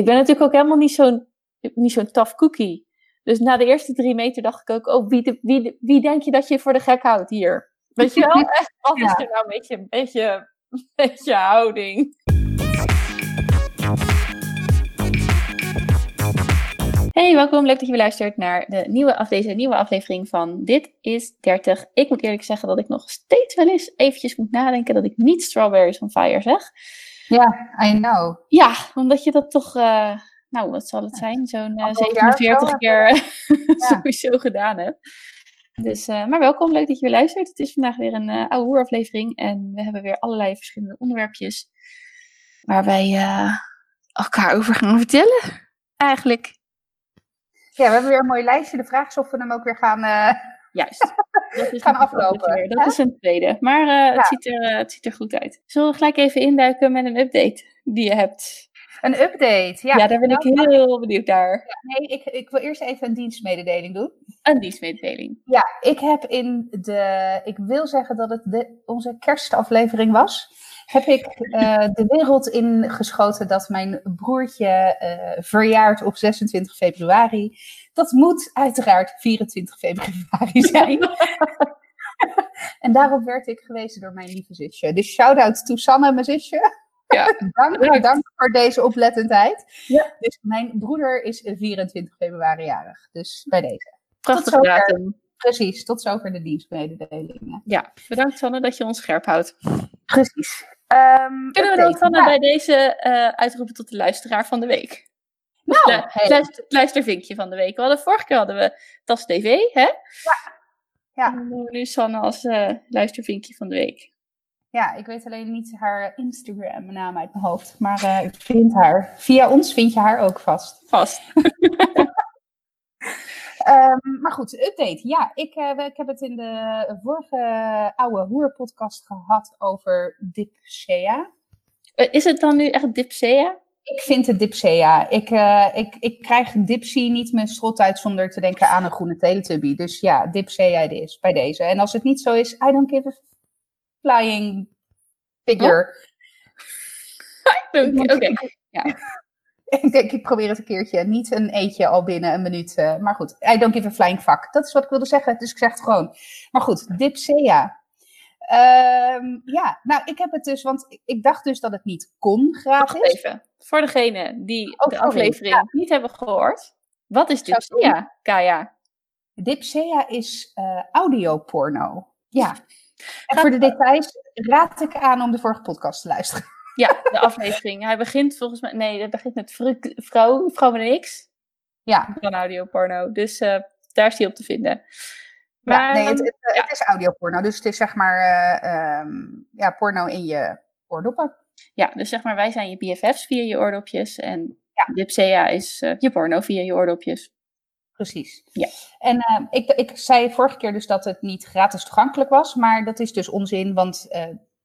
Ik ben natuurlijk ook helemaal niet zo'n niet zo'n tough cookie. Dus na de eerste drie meter dacht ik ook, oh, wie, de, wie, de, wie denk je dat je voor de gek houdt hier? Weet je wel? Echt, wat is er nou een beetje, een beetje, een beetje houding? Hey, welkom. Leuk dat je weer luistert naar de nieuwe af, deze nieuwe aflevering van Dit is 30. Ik moet eerlijk zeggen dat ik nog steeds wel eens eventjes moet nadenken dat ik niet Strawberries on Fire zeg. Ja, I know. Ja, omdat je dat toch, uh, nou wat zal het zijn, zo'n uh, 47 keer sowieso gedaan hebt. Dus, uh, maar welkom, leuk dat je weer luistert. Het is vandaag weer een uh, oude hoeraflevering en we hebben weer allerlei verschillende onderwerpjes waar wij elkaar over gaan vertellen. Eigenlijk. Ja, we hebben weer een mooi lijstje. De vraag is of we hem ook weer gaan, Juist. Dat is gaan aflopen. Dat is een tweede. Maar uh, het, ziet er, uh, het ziet er goed uit. Zullen we gelijk even induiken met een update die je hebt? Een update, ja. Ja, daar ben ik heel benieuwd naar. Ja, nee, ik, ik wil eerst even een dienstmededeling doen. Een dienstmededeling. Ja, ik heb in de, ik wil zeggen dat het de, onze kerstaflevering was heb ik uh, de wereld ingeschoten dat mijn broertje verjaart op 26 februari. Dat moet uiteraard 24 februari zijn. en daarop werd ik gewezen door mijn lieve zusje. Dus shout-out to Sanne, mijn zusje. Ja, dank, dank voor deze oplettendheid. Ja. Dus mijn broeder is 24 februari jarig. Dus bij deze. Prachtig datum. Precies, tot zover de dienstmededelingen. Ja, bedankt Sanne dat je ons scherp houdt. Precies. Um, Kunnen we dan Sanne ja. bij deze uh, uitroepen tot de luisteraar van de week? Nou, het luister, luistervinkje van de week. We hadden, vorige keer hadden we Tas TV, hè? Ja. ja. Nu Sanne als uh, luistervinkje van de week. Ja, ik weet alleen niet haar Instagram naam uit mijn hoofd. Maar uh, ik vind haar. Via ons vind je haar ook vast. Vast. Um, maar goed, update. Ja, ik, uh, ik heb het in de vorige oude hoer-podcast gehad over Dipsea. Is het dan nu echt Dipsea? Ik vind het Dipsea. Ik, uh, ik, ik krijg Dipsy niet mijn strot uit zonder te denken aan een groene teletubby. Dus ja, Dipsea het is bij deze. En als het niet zo is, I don't give a flying figure. Oh? Oké. Okay. Ja. ik denk, ik probeer het een keertje. Niet een eetje al binnen een minuut. Uh, maar goed, I don't give a flying fuck. Dat is wat ik wilde zeggen, dus ik zeg het gewoon. Maar goed, Dipsea. Um, ja, nou, ik heb het dus, want ik dacht dus dat het niet kon gratis. Wacht even, voor degenen die oh, de aflevering ja. niet hebben gehoord. Wat is Dipsea, Kaya? Dipsea is uh, audioporno. Ja. En voor de details raad ik aan om de vorige podcast te luisteren. Ja, de aflevering. Hij begint volgens mij. Nee, het begint met vrouw, vrouw met een X. Ja. Van audioporno. Dus uh, daar is hij op te vinden. Maar, ja, nee, het, het, ja. het is audioporno. Dus het is zeg maar uh, um, ja, porno in je oordoppen. Ja, dus zeg maar wij zijn je BFF's via je oordopjes. En ja. Dipsea is uh, je porno via je oordopjes. Precies. Ja. En uh, ik, ik zei vorige keer dus dat het niet gratis toegankelijk was. Maar dat is dus onzin, want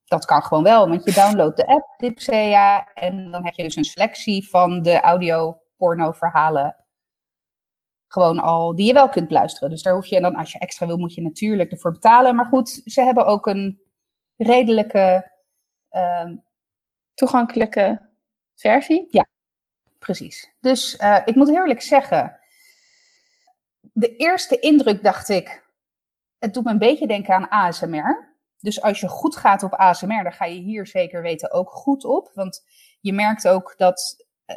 dat kan gewoon wel, want je downloadt de app Dipsea en dan heb je dus een selectie van de audio porno verhalen gewoon al die je wel kunt luisteren. Dus daar hoef je, en dan als je extra wil, moet je natuurlijk ervoor betalen. Maar goed, ze hebben ook een redelijke um, toegankelijke versie. Ja, precies. Dus uh, ik moet eerlijk zeggen, de eerste indruk dacht ik, het doet me een beetje denken aan ASMR. Dus als je goed gaat op ASMR, dan ga je hier zeker weten ook goed op. Want je merkt ook dat uh,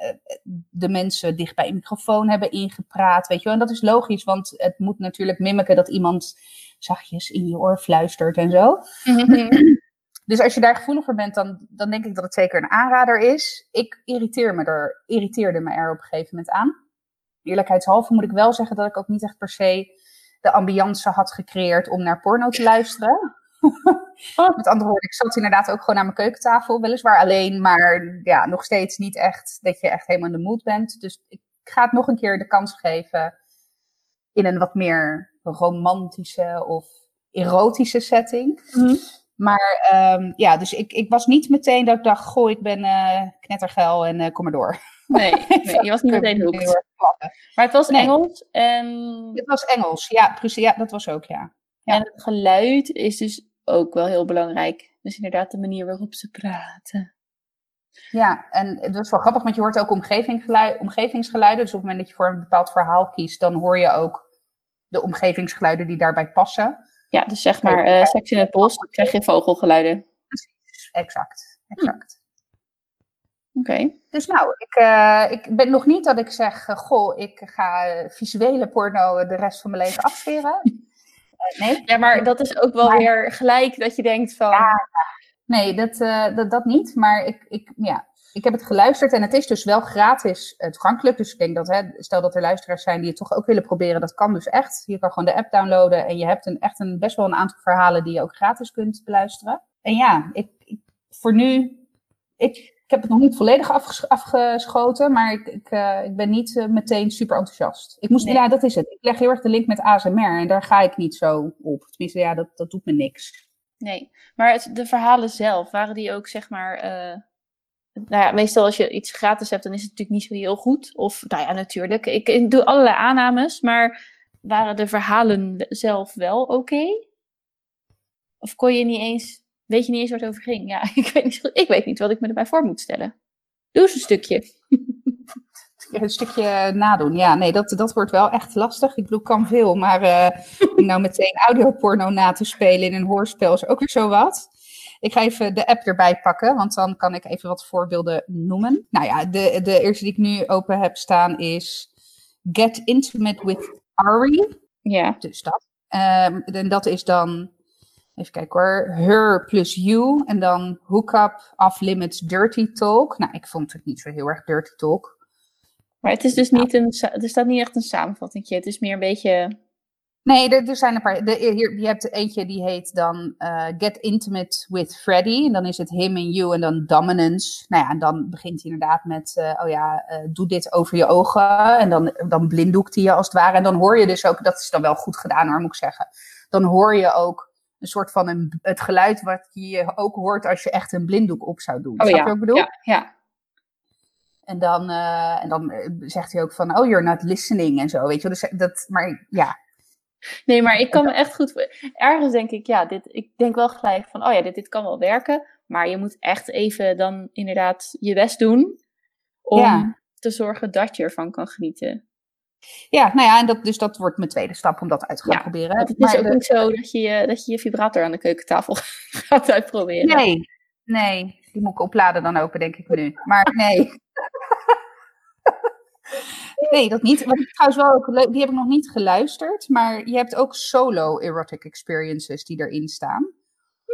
de mensen dicht bij een microfoon hebben ingepraat. Weet je wel? En dat is logisch, want het moet natuurlijk mimiken dat iemand zachtjes in je oor fluistert en zo. Mm-hmm. dus als je daar gevoelig voor bent, dan, dan denk ik dat het zeker een aanrader is. Ik irriteer me er, irriteerde me er op een gegeven moment aan. Eerlijkheidshalve moet ik wel zeggen dat ik ook niet echt per se de ambiance had gecreëerd om naar porno te luisteren. Met andere woorden, ik zat inderdaad ook gewoon aan mijn keukentafel, weliswaar alleen, maar ja, nog steeds niet echt dat je echt helemaal in de mood bent. Dus ik ga het nog een keer de kans geven in een wat meer romantische of erotische setting. Mm-hmm. Maar um, ja, dus ik, ik was niet meteen dat ik dacht, goh, ik ben uh, knettergeil en uh, kom maar door. Nee, nee, je was niet meteen hoekt. Maar het was nee. Engels en... Het was Engels, ja, precies. Ja, dat was ook, ja. ja. En het geluid is dus ook wel heel belangrijk. Dus inderdaad de manier waarop ze praten. Ja, en dat is wel grappig, want je hoort ook omgevingsgeluiden. Dus op het moment dat je voor een bepaald verhaal kiest, dan hoor je ook de omgevingsgeluiden die daarbij passen. Ja, dus zeg maar uh, seks in het bos, dan krijg je vogelgeluiden. Precies, exact. exact. Hm. Oké. Dus nou, ik, uh, ik ben nog niet dat ik zeg, uh, goh, ik ga visuele porno de rest van mijn leven afsferen. nee. Ja, maar dat is ook wel weer gelijk dat je denkt van... Ja, nee, dat, dat, dat niet. Maar ik, ik, ja, ik heb het geluisterd en het is dus wel gratis toegankelijk. Dus ik denk dat, hè, stel dat er luisteraars zijn die het toch ook willen proberen, dat kan dus echt. Je kan gewoon de app downloaden en je hebt een, echt een, best wel een aantal verhalen die je ook gratis kunt beluisteren. En ja, ik, ik voor nu, ik, ik heb het nog niet volledig afgeschoten, maar ik, ik, uh, ik ben niet uh, meteen super enthousiast. Ik moest, nee. ja, dat is het. Ik leg heel erg de link met ASMR en daar ga ik niet zo op. Tenminste, ja, dat, dat doet me niks. Nee, maar het, de verhalen zelf, waren die ook zeg maar... Uh nou ja, meestal als je iets gratis hebt, dan is het natuurlijk niet zo heel goed. Of, nou ja, natuurlijk. Ik, doe allerlei aannames, maar waren de verhalen zelf wel oké? Of kon je niet eens, weet je niet eens waar het over ging? Ja, ik weet niet, ik weet niet wat ik me erbij voor moet stellen. Doe eens een stukje. Een stukje nadoen. Ja, nee, dat, dat wordt wel echt lastig. Ik bedoel, kan veel, maar uh, nou meteen audioporno na te spelen in een hoorspel is ook weer zo wat. Ik ga even de app erbij pakken, want dan kan ik even wat voorbeelden noemen. Nou ja, de, de eerste die ik nu open heb staan is Get Intimate with Ari. Ja. Dus dat. Um, en dat is dan, even kijken hoor, Her plus You. En dan Hook Up, Off Limits, Dirty Talk. Nou, ik vond het niet zo heel erg Dirty Talk. Maar het is dus niet een, er staat niet echt een samenvatting. Het is meer een beetje Nee, er, er, zijn een paar. De, hier, je hebt eentje die heet dan uh, Get Intimate with Freddy. En dan is het him and you en dan dominance. Nou ja, en dan begint hij inderdaad met, uh, oh ja, uh, doe dit over je ogen. En dan, dan blinddoekt hij je als het ware. En dan hoor je dus ook, dat is dan wel goed gedaan hoor, moet ik zeggen. Dan hoor je ook een soort van een, het geluid wat je ook hoort als je echt een blinddoek op zou doen. Oh, ja. je wat ik bedoel? Ja, ja. En dan, en dan zegt hij ook van, oh, you're not listening en zo, weet je. Dus dat, maar ja, Nee, maar ik kan me echt goed. Ergens denk ik, ja, dit, ik denk wel gelijk van, oh ja, dit, dit kan wel werken. Maar je moet echt even dan inderdaad je best doen. Om ja. te zorgen dat je ervan kan genieten. Ja, nou ja, en dat, dus dat wordt mijn tweede stap om dat uit te gaan ja, proberen. Het is maar ook de... niet zo dat je, dat je je vibrator aan de keukentafel gaat uitproberen. Nee, nee. Die moet ik opladen dan open, denk ik nu. Maar nee. Nee, dat niet. Wat ik trouwens wel ook die heb ik nog niet geluisterd. Maar je hebt ook solo erotic experiences die erin staan.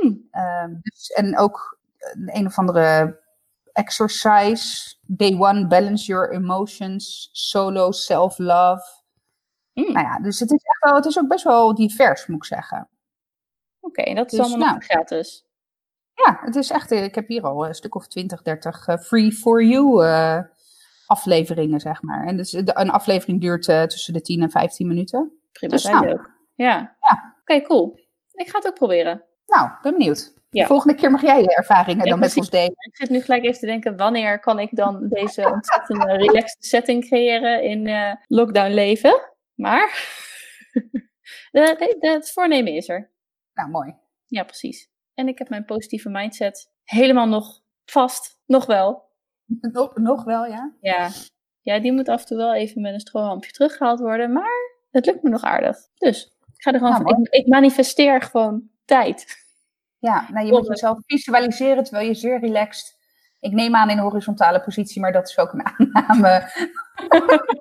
Um, dus, en ook een, een of andere exercise. Day one, balance your emotions. Solo self-love. Hmm. Nou ja, dus het is echt wel, het is ook best wel divers, moet ik zeggen. Oké, okay, dat is dus, allemaal nou, nog gratis. Ja, het is echt, ik heb hier al een stuk of 20, 30 uh, free for you uh, afleveringen, zeg maar. En dus de, een aflevering duurt uh, tussen de 10 en 15 minuten. Prima, dus, nou, ook. Ja. ja. Oké, okay, cool. Ik ga het ook proberen. Nou, ben benieuwd. Ja. De volgende keer mag jij je ervaringen ja, dan precies. met ons delen. Ik zit nu gelijk even te denken, wanneer kan ik dan deze ontzettende relaxed setting creëren in uh, lockdown leven? Maar het voornemen is er. Nou, mooi. Ja, precies. En ik heb mijn positieve mindset helemaal nog vast. Nog wel. Nog, nog wel, ja? Ja. Ja, die moet af en toe wel even met een strohampje teruggehaald worden. Maar het lukt me nog aardig. Dus ik ga er gewoon Nou, ik, ik manifesteer gewoon tijd. Ja, nou, je moet jezelf visualiseren terwijl je zeer relaxed. Ik neem aan in horizontale positie, maar dat is ook een aanname.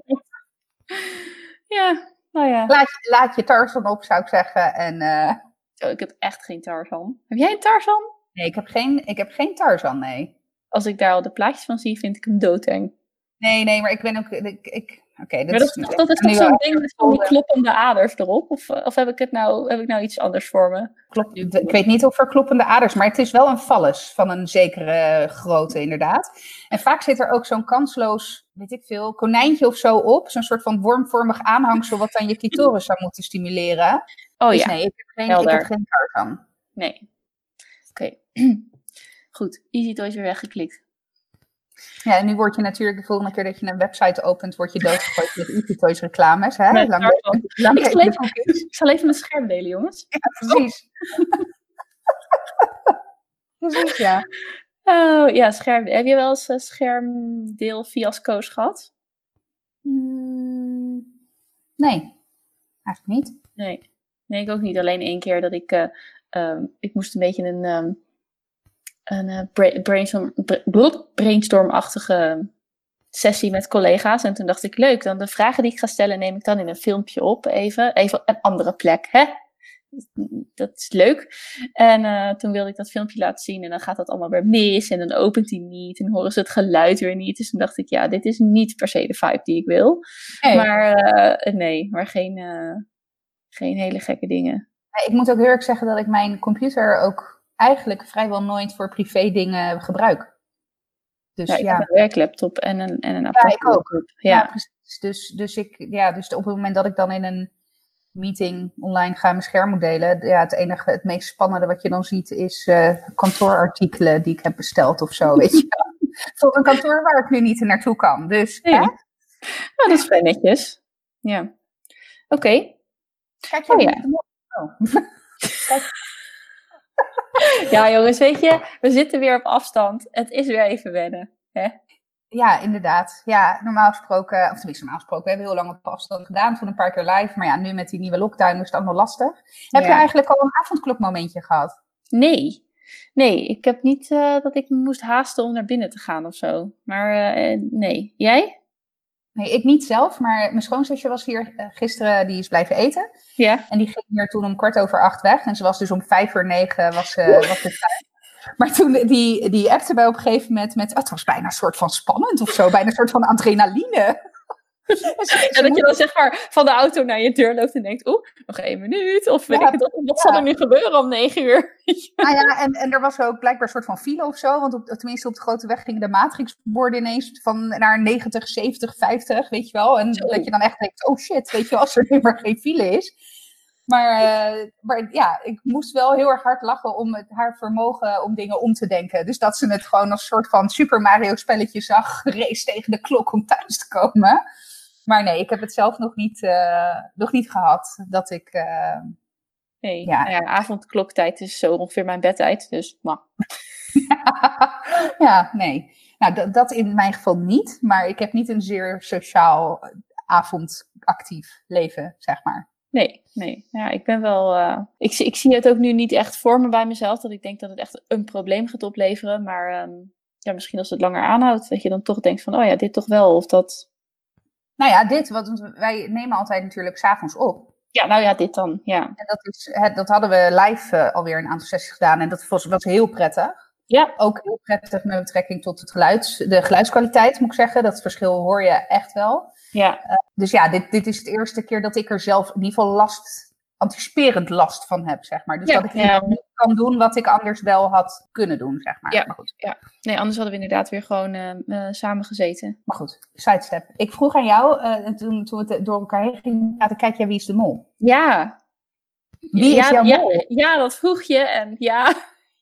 ja, nou ja. Laat, je- laat je Tarzan op, zou ik zeggen. En, eh, ik heb echt geen Tarzan. Heb jij een Tarzan? nee, ik heb, geen, ik heb geen Tarzan, nee. Als ik daar al de plaatjes van zie, vind ik hem doodeng. Nee, nee, maar ik ben ook... Ik, ik, Oké, dat, is toch- dat is toch zo'n ding met van die kloppende aders erop? Of, eh, of heb, ik het nou, heb ik nou iets anders voor me? Klopt. Ik weet niet of er kloppende aders, maar het is wel een vallus van een zekere grootte, inderdaad. En vaak zit er ook zo'n kansloos, weet ik veel, konijntje of zo op. Zo'n soort van wormvormig aanhangsel wat dan je clitoris zou moeten stimuleren. Oh dus ja, nee, ik heb geen, ik helder. heb geen Tarzan. nee. Oké. Goed, Easy Toys weer weggeklikt. Ja, en nu word je natuurlijk de volgende keer dat je een website opent, word je doodgegooid met Easy Toys reclames. Hè? Met Lang, lang Ik zal, even, ik zal even mijn scherm delen, jongens. Ja, precies. precies, ja. Oh, ja, scherm. Heb je wel eens uh, schermdeel fiasco's gehad? Mm, nee, eigenlijk niet. Nee. nee, ik ook niet. Alleen één keer dat ik, uh, um, ik moest een beetje een, um, een uh, brainstorm, brainstormachtige sessie met collega's. En toen dacht ik, leuk, dan de vragen die ik ga stellen neem ik dan in een filmpje op, even, even een andere plek, hè? Dat is leuk. En uh, toen wilde ik dat filmpje laten zien en dan gaat dat allemaal weer mis en dan opent hij niet en horen ze het geluid weer niet. Dus toen dacht ik, ja, dit is niet per se de vibe die ik wil. Maar uh, nee, maar geen, uh, geen hele gekke dingen. Ik moet ook heel erg zeggen dat ik mijn computer ook eigenlijk vrijwel nooit voor privé dingen gebruik. Dus, ja, ik ja. heb een werklaptop en een, en een aparte ja, ik ook. Ja. ja, precies. Dus, dus, ik, ja, dus op het moment dat ik dan in een meeting online ga mijn scherm moet delen, ja, het enige, het meest spannende wat je dan ziet is uh, kantoorartikelen die ik heb besteld of zo, weet je. Tot een kantoor waar ik nu niet naartoe kan. Dus, nee. Nou, dat is vrij netjes. Ja. Oké. Okay. Kijk je oh, ja. Oh. ja, jongens, weet je, we zitten weer op afstand. Het is weer even wennen. Hè? Ja, inderdaad. Ja, normaal gesproken, of tenminste normaal gesproken, we hebben heel lang op afstand gedaan, toen een paar keer live. Maar ja, nu met die nieuwe lockdown is het allemaal lastig. Heb je eigenlijk al een avondklokmomentje gehad? Nee. Nee, ik heb niet uh, dat ik me moest haasten om naar binnen te gaan of zo. Maar uh, nee. Jij? Nee, ik niet zelf, maar mijn schoonzusje was hier uh, gisteren, die is blijven eten. Ja. En die ging hier toen om kwart over acht weg. En ze was dus om vijf uur negen was, uh, was het thuis. Maar toen die, die appte bij op een gegeven moment met, oh, het was bijna een soort van spannend of zo, bijna een soort van adrenaline. en dat je dan zeg maar van de auto naar je deur loopt en denkt, oeh, nog één minuut. Of weet ik het, wat ja. zal er nu gebeuren om negen uur? nou ja, en, en er was ook blijkbaar een soort van file of zo. Want op, tenminste op de grote weg gingen de matrixborden ineens van naar 90, 70, 50, weet je wel. En zo. dat je dan echt denkt, oh shit, weet je wel, als er nu maar geen file is. Maar, uh, maar ja, ik moest wel heel erg hard lachen om het, haar vermogen om dingen om te denken. Dus dat ze het gewoon als soort van Super Mario spelletje zag, race tegen de klok om thuis te komen. Maar nee, ik heb het zelf nog niet, uh, nog niet gehad. Dat ik. Uh, nee, ja. ja, avondkloktijd is zo ongeveer mijn bedtijd. Dus, maar. ja, nee. Nou, dat in mijn geval niet. Maar ik heb niet een zeer sociaal avondactief leven, zeg maar. Nee, nee. Ja, ik ben wel. Uh, ik, ik zie het ook nu niet echt voor me bij mezelf. Dat ik denk dat het echt een probleem gaat opleveren. Maar um, ja, misschien als het langer aanhoudt, dat je dan toch denkt van, oh ja, dit toch wel. Of dat nou ja, dit, want wij nemen altijd natuurlijk s'avonds op. Ja, nou ja, dit dan, ja. En dat, is, dat hadden we live uh, alweer een aantal sessies gedaan en dat was, was heel prettig. Ja. Ook heel prettig met betrekking tot het geluids, de geluidskwaliteit, moet ik zeggen. Dat verschil hoor je echt wel. Ja. Uh, dus ja, dit, dit is de eerste keer dat ik er zelf in ieder geval last anticiperend last van heb, zeg maar. Dus ja, dat ik ja. niet kan doen wat ik anders wel had kunnen doen, zeg maar. Ja, maar goed. ja. nee, anders hadden we inderdaad weer gewoon uh, uh, samen gezeten. Maar goed, sidestep. Ik vroeg aan jou, uh, toen, toen we het door elkaar heen gingen laten kijken, wie is de mol? Ja. Wie is jouw mol? Ja, dat vroeg je en ja...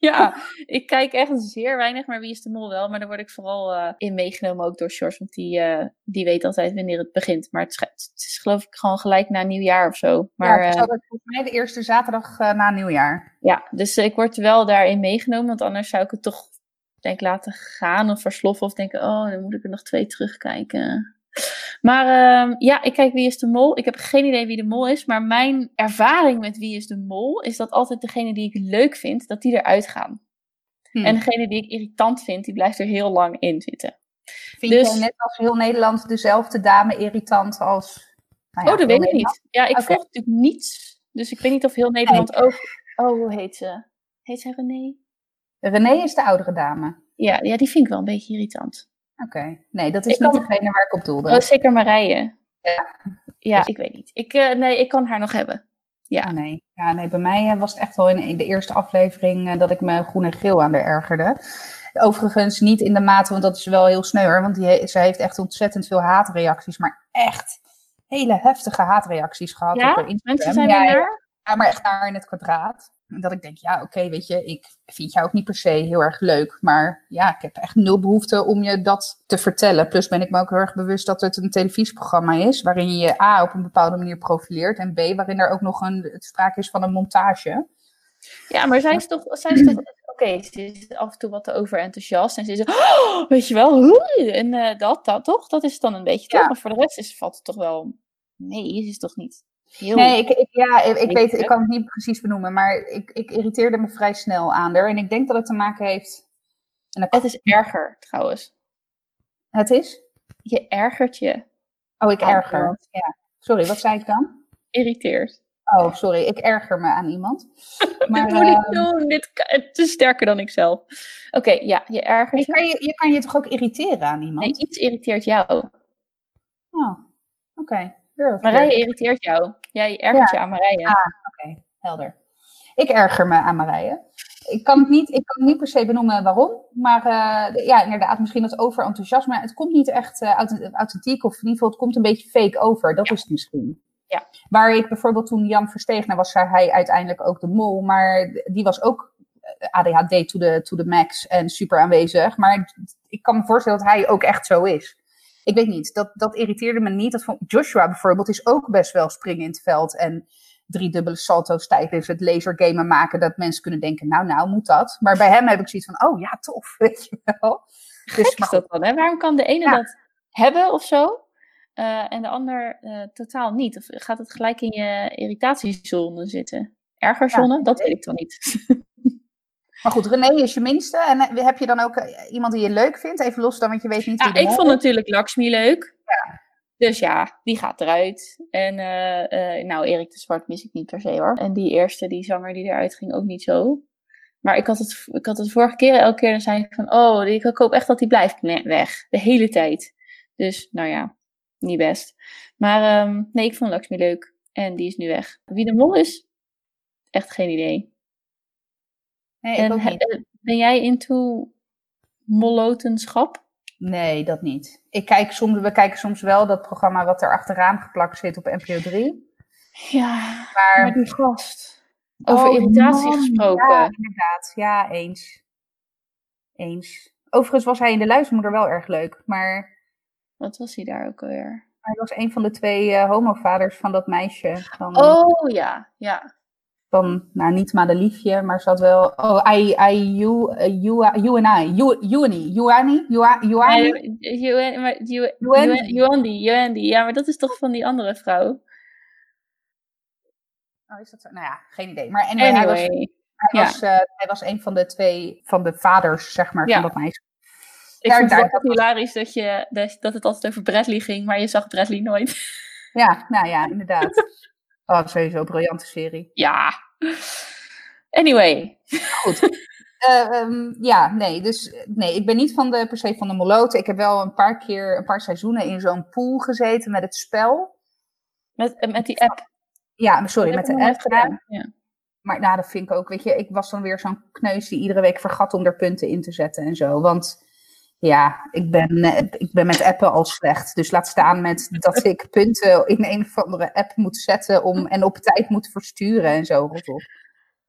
Ja, ik kijk echt zeer weinig, maar wie is de mol wel. Maar daar word ik vooral uh, in meegenomen ook door Sjors, want die, uh, die weet altijd wanneer het begint. Maar het, het, is geloof ik gewoon gelijk na nieuwjaar of zo. Maar, ja, het is uh, volgens mij de eerste zaterdag na nieuwjaar. Ja, dus ik word wel daarin meegenomen, want anders zou ik het toch denk laten gaan of versloffen of denken, oh, dan moet ik er nog twee terugkijken. Maar uh, ja, ik kijk Wie is de Mol. Ik heb geen idee wie de Mol is. Maar mijn ervaring met Wie is de Mol is dat altijd degene die ik leuk vind, dat die eruit gaan. Hmm. En degene die ik irritant vind, die blijft er heel lang in zitten. Vind dus... je net als heel Nederland dezelfde dame irritant als... Nou ja, oh, dat weet ik niet. Ja, ik okay. volg natuurlijk niets. Dus ik weet niet of heel Nederland nee. ook... Oh, hoe heet ze? Heet ze René? René is de oudere dame. Ja, ja, die vind ik wel een beetje irritant. Oké, okay. nee, dat is ik niet kan... degene waar ik op doelde. Oh, zeker Marije. Ja, ja ik weet niet. Ik, uh, nee, ik kan haar nog hebben. Ja. Oh, nee. ja, nee, bij mij uh, was het echt wel in de eerste aflevering uh, dat ik me groen en geel aan de ergerde. Overigens niet in de mate, want dat is wel heel sneu want die, ze heeft echt ontzettend veel haatreacties, maar echt hele heftige haatreacties gehad ja? op Instagram. Mensen zijn ja, ja, ja, maar echt naar in het kwadraat dat ik denk, ja, oké, okay, weet je, ik vind jou ook niet per se heel erg leuk. Maar ja, ik heb echt nul behoefte om je dat te vertellen. Plus ben ik me ook heel erg bewust dat het een televisieprogramma is. Waarin je je A op een bepaalde manier profileert. En B, waarin er ook nog een, het sprake is van een montage. Ja, maar zijn ze toch, zijn ze toch oké, ze is af en toe wat te overenthousiast. En ze is, oh, weet je wel, en uh, dat, dat, toch? Dat is dan een beetje toch. Maar voor de rest is, valt het toch wel, nee, ze is toch niet heel... Nee, ik, ik ja, ik, ik weet, ik kan het niet precies benoemen, maar ik, ik irriteerde me vrij snel aan haar. En ik denk dat het te maken heeft... En Het is erger, trouwens. Het is? Je ergert je. Oh, ik erger. Ja. Sorry, wat zei ik dan? Irriteert. Oh, sorry, ik erger me aan iemand. Maar, dit moet ik uh, doen, dit het is sterker dan ik zelf. Oké, ja, je ergert je. Kan je, je kan je toch ook irriteren aan iemand? Nee, iets irriteert jou. Oh, oké. Okay. Marije irriteert jou. Jij ergert je aan Marije. Ah, oké, helder. Ik erger me aan Marije. Ik kan, het niet, ik kan niet per se benoemen waarom, maar uh, ja, inderdaad, misschien dat overenthousiasme. Het komt niet echt uh, authentiek, of in ieder geval, het komt een beetje fake over. Dat is het misschien. Ja. Waar ik bijvoorbeeld toen Jan Versteeg, nou was hij uiteindelijk ook de mol, maar die was ook eh, ADHD to the, to the max en super aanwezig. Maar ik kan me voorstellen dat hij ook echt zo is. Ik weet niet, dat, dat irriteerde me niet. Dat vond, Joshua bijvoorbeeld is ook best wel springen in het veld en drie dubbele salto's tijdens het lasergamen maken. Dat mensen kunnen denken, nou nou, moet dat? Maar bij hem heb ik zoiets van, oh ja, tof, weet je wel. Dus, maar dat dan, hè? Waarom kan de ene dat hebben of zo? Uh, en de ander uh, totaal niet? Of gaat het gelijk in je irritatiezone zitten? Ergerzone? Ja. Dat weet ik dan niet. Maar goed, René is je minste. En eh, heb je dan ook iemand die je leuk vindt? Even los dan, want je weet niet ja, Ik vond natuurlijk Lakshmi leuk. Ja. Dus ja, die gaat eruit. En uh, uh, nou, Erik de Zwart mis ik niet per se hoor. En die eerste, die zanger die eruit ging, ook niet zo. Maar ik had het, ik had het vorige keer, elke keer dan zei ik van, oh, ik hoop echt dat die blijft weg. De hele tijd. Dus, nou ja, niet best. Maar um, nee, ik vond Lakshmi leuk. En die is nu weg. Wie de mol is? Echt geen idee. Nee, ik ook niet. Eh, ben jij into mollotenschap? Nee, dat niet. Ik kijk soms, we kijken soms wel dat programma wat er achteraan geplakt zit op NPO 3. Ja, maar, maar die gast. Over oh, irritatie gesproken. Ja, inderdaad. Ja, eens. Eens. Overigens was hij in de luistermoeder wel erg leuk, maar wat was hij daar ook alweer? Hij was een van de twee uh, homovaders van dat meisje. Van, oh ja, ja. Van, nou niet Madeliefje, maar ze had wel. Oh, I, I, you, uh, you, you and I. You, you and I. You and I. You, and I. Ja, maar dat is toch van die andere vrouw? Oh, is dat zo? Nou ja, geen idee. Maar anyway, anyway. hij, was, hij, was, uh, hij was een van de twee van de vaders, zeg maar, ja. van dat meisje. Ik vind het wel hilarisch dat, je, dat het altijd over Bradley ging, maar je zag Bradley nooit. Ja, nou ja, inderdaad. Oh, sowieso een briljante serie. Ja. Anyway. Goed. Uh, um, ja, nee, dus nee, ik ben niet van de, per se van de moloten. Ik heb wel een paar keer, een paar seizoenen in zo'n pool gezeten met het spel. Met, eh, met die app? Ja, sorry, met de app gedaan. Ja. Maar nou, dat vind ik ook, weet je, ik was dan weer zo'n kneus die iedere week vergat om er punten in te zetten en zo. Want ja, ik ben, eh, ik ben met appen al slecht. Dus laat staan met dat ik punten in een of andere app moet zetten om, en op tijd moet versturen en zo.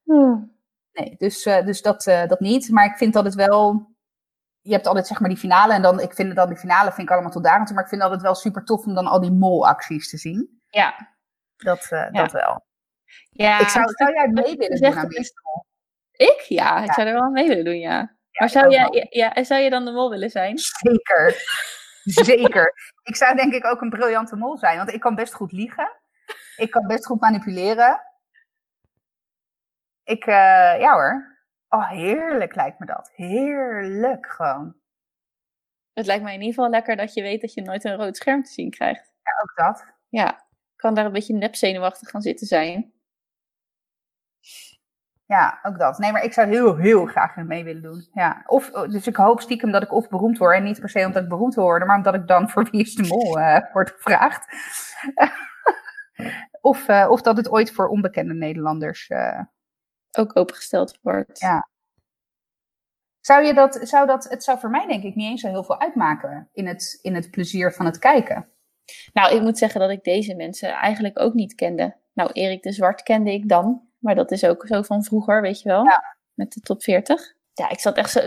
Hmm. Nee, dus, uh, dus dat, uh, dat niet. Maar ik vind dat het wel. Je hebt altijd zeg maar die finale. En dan, ik vind dan die finale vind ik allemaal tot daar toe. Maar ik vind het wel super tof om dan al die molacties te zien. Ja. Dat, uh, ja. dat wel. Ja, ik zou, zou jij mee willen doen aan Ik? Ja, ja, ik zou er wel mee willen doen, ja maar zou je, ja, zou je dan de mol willen zijn? Zeker. Zeker. Ik zou denk ik ook een briljante mol zijn, want ik kan best goed liegen. Ik kan best goed manipuleren. Ik, uh, ja hoor. Oh, heerlijk lijkt me dat. Heerlijk gewoon. Het lijkt mij in ieder geval lekker dat je weet dat je nooit een rood scherm te zien krijgt. Ja, ook dat. Ja, kan daar een beetje nepzenuwachtig gaan zitten zijn. Ja, ook dat. Nee, maar ik zou heel, heel graag mee willen doen. Ja. Of, dus ik hoop stiekem dat ik of beroemd word. En niet per se omdat ik beroemd wil worden, maar omdat ik dan voor wie is de mol uh, word gevraagd. of, uh, of dat het ooit voor onbekende Nederlanders uh, ook opengesteld wordt. Ja. Zou je dat, zou dat, het zou voor mij denk ik niet eens zo heel veel uitmaken in het, in het plezier van het kijken. Nou, ik moet zeggen dat ik deze mensen eigenlijk ook niet kende. Nou, Erik de Zwart kende ik dan. Maar dat is ook zo van vroeger, weet je wel. Ja. Met de top 40. Ja, ik zat echt zo.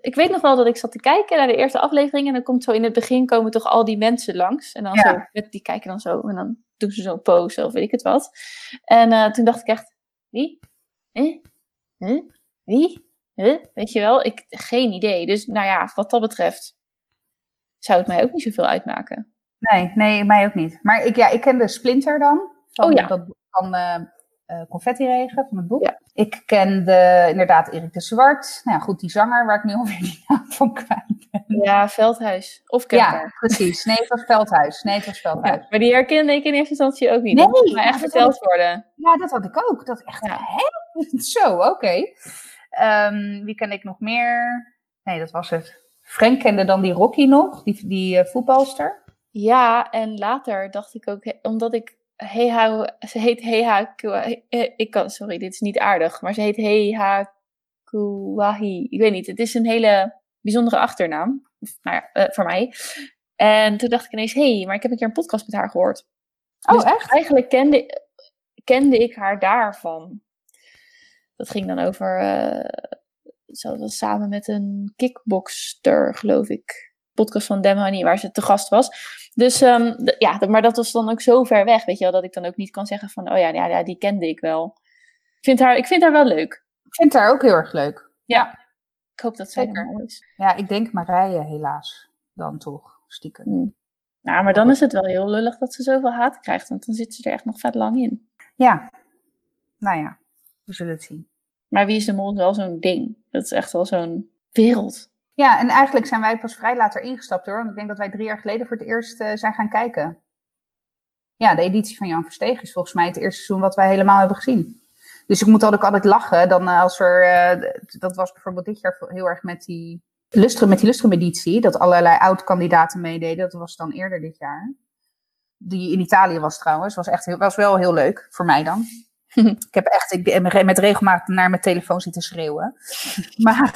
Ik weet nog wel dat ik zat te kijken naar de eerste aflevering. En dan komt zo in het begin komen toch al die mensen langs. En dan zo, die kijken dan zo. En dan doen ze zo'n pose of weet ik het wat. En uh, toen dacht ik echt, wie? Eh? Huh? Wie? huh? weet je wel, ik, geen idee. Dus nou ja, wat dat betreft zou het mij ook niet zoveel uitmaken. Nee, nee, mij ook niet. Maar ik, ja, ik ken de Splinter dan. Van, Oh ja. Dat, van eh eh, Confetti Regen, van het boek. Ik kende inderdaad Erik de Zwart. Nou ja, goed, die zanger waar ik nu alweer die naam van kwijt ben. Ja, Veldhuis of Ja, Kemper. precies. Nee, het was Veldhuis. Nee, het was Veldhuis. Ja, maar die herkende ik in eerste instantie ook niet. Nee, dat moest mij echt verteld worden. Ja, dat had ik ook. Dat echt, Ja. hè? Zo, oké. Ehm, wie ken ik nog meer? Nee, dat was het. Frank kende dan die Rocky nog, die, die eh, voetbalster. Ja, en later dacht ik ook, omdat ik Heha, ze heet Heha, eh, ik kan, sorry, dit is niet aardig, maar ze heet Heha Kuwahi. Ik weet niet, het is een hele bijzondere achternaam, nou ja, eh, voor mij. En toen dacht ik ineens, hé, hey, maar ik heb een keer een podcast met haar gehoord. Oh, Dus echt? Eigenlijk kende, kende ik haar daarvan. Dat ging dan over, eh ze was samen met een kickboxster, geloof ik. Podcast van Dem Honey, waar ze te gast was. Dus ehm, ja, maar dat was dan ook zo ver weg, weet je wel, dat ik dan ook niet kan zeggen van, oh ja, ja, ja die kende ik wel. Ik vind haar, ik vind haar wel leuk. Ik vind haar ook heel erg leuk. Ik hoop dat zij Zeker. er mooi is. Ja, ik denk Marije helaas. Dan toch, stiekem. Hm. Nou, maar dan is het wel heel lullig dat ze zoveel haat krijgt, want dan zit ze er echt nog vet lang in. Ja. Nou ja, we zullen het zien. Maar Wie is de Mol is wel zo'n ding. Dat is echt wel zo'n wereld. Ja, en eigenlijk zijn wij pas vrij later ingestapt hoor. Want ik denk dat wij drie jaar geleden voor het eerst eh, zijn gaan kijken. Ja, de editie van Jan Versteeg is volgens mij het eerste seizoen wat wij helemaal hebben gezien. Dus ik moet ook altijd lachen. Dan eh, als er, eh, dat was bijvoorbeeld dit jaar heel erg met die Lustrum, met die Lustrum-editie. Dat allerlei oud-kandidaten meededen. Dat was dan eerder dit jaar. Die in Italië was trouwens. Was, echt heel, was wel heel leuk, voor mij dan. ik heb echt ik, ben met regelmaat naar mijn telefoon zitten schreeuwen. Maar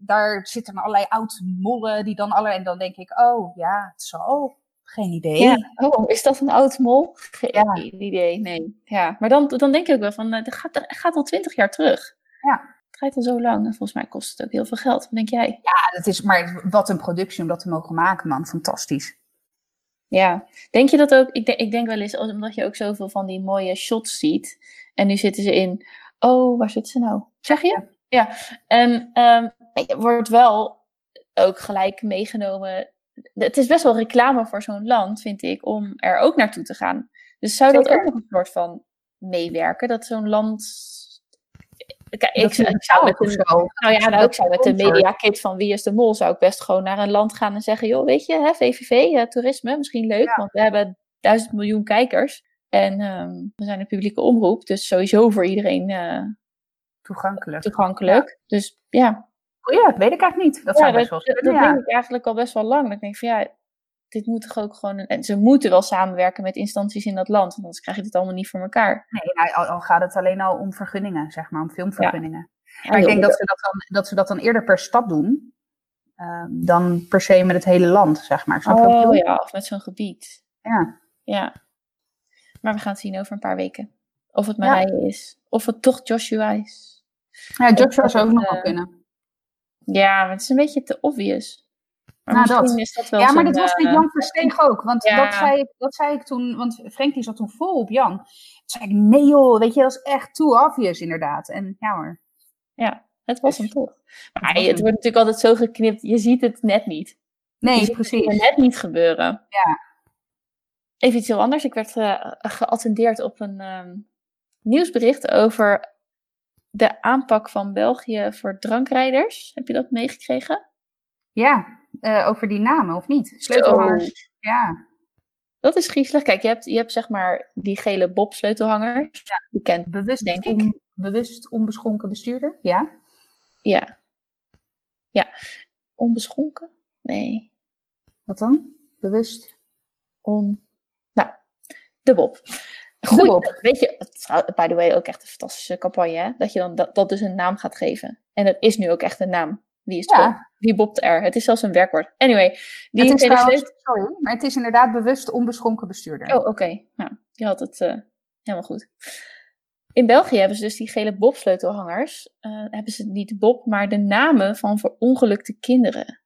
daar zitten allerlei oud-mollen die dan allerlei... En dan denk ik, oh ja, het zal. Geen idee. Ja. Oh, is dat een oud mol? Geen Ja. idee, nee. Ja, maar dan, dan denk ik ook wel van, eh, dat gaat, dat gaat al twintig jaar terug. Ja. Het draait al zo lang en volgens mij kost het ook heel veel geld. Wat denk jij? Ja, dat is, maar wat een productie om dat te mogen maken, man. Fantastisch. Ja. Denk je dat ook? Ik denk, ik denk wel eens, omdat je ook zoveel van die mooie shots ziet. En nu zitten ze in, oh, waar zitten ze nou? Zeg je? Ja. En ehm, wordt wel ook gelijk meegenomen. Het is best wel reclame voor zo'n land, vind ik, om er ook naartoe te gaan. Dus zou dat ook nog een soort van meewerken? Dat zo'n land. Kijk, ik, ik zou met een, zo. nou ja, nou, ik zou met de sponsor. media kit van Wie is de Mol, zou ik best gewoon naar een land gaan en zeggen, joh, weet je, hè, VVV, eh, toerisme, misschien leuk, Ja. want we hebben duizend miljoen kijkers. En ehm, we zijn een publieke omroep, dus sowieso voor iedereen eh, Toegankelijk. toegankelijk. Dus ja, ja, dat weet ik eigenlijk niet. Dat ja, zou dat, best wel kunnen, dat ja. denk ik eigenlijk al best wel lang. Dat ik denk van ja, dit moet toch ook gewoon... En ze moeten wel samenwerken met instanties in dat land, anders krijg je dit allemaal niet voor elkaar. Nee, nou, al, al gaat het alleen al om vergunningen, zeg maar, om filmvergunningen. Ja, maar ik denk dat ze dat, dan, dat ze dat dan eerder per stad doen, ehm, dan per se met het hele land, zeg maar. Snap Oh ja, of met zo'n gebied. Ja. Ja. Maar we gaan het zien over een paar weken. Of het Ja. Marije is. Of het toch Joshua is. Ja, Joshua zou ook nog wel eh, kunnen. Ja, maar het is een beetje te obvious. Maar Nou, dat. is dat wel Ja, maar dat was met eh, Jan Versteeg ook. Want ja. dat, zei, ik- dat zei ik toen, want Frank die zat toen vol op Jan. Toen zei ik, nee joh, weet je, dat is echt too obvious inderdaad. En ja hoor. Ja, het was hem toch. Maar het wordt natuurlijk altijd zo geknipt. Je ziet het net niet. Je Nee, ziet het precies. net niet gebeuren. Ja. Even iets heel anders. Ik werd eh, geattendeerd op een ehm, nieuwsbericht over de aanpak van België voor drankrijders. Heb je dat meegekregen? Ja, eh, over die namen of niet? Sleutelhangers. Ja. Dat is griezelig. Kijk, je hebt, je hebt zeg maar die gele Bob sleutelhangers. Die kent, Bewust, Denk ik. on- bewust onbeschonken bestuurder? Ja. ja. Ja. Onbeschonken? Nee. Wat dan? Bewust. On... Nou, de Bob. Goed, weet je, by the way ook echt een fantastische campagne, hè? Dat je dan dat, dat dus een naam gaat geven. En het is nu ook echt een naam. Wie is het Ja. Bob? Wie bobt er? Het is zelfs een werkwoord. Anyway, die het is trouwens, sorry, maar het is inderdaad bewust onbeschonken bestuurder. Oh, oké. Nou, je had het eh, helemaal goed. In België hebben ze dus die gele Bob-sleutelhangers. eh, hebben ze niet Bob, maar de namen van verongelukte kinderen.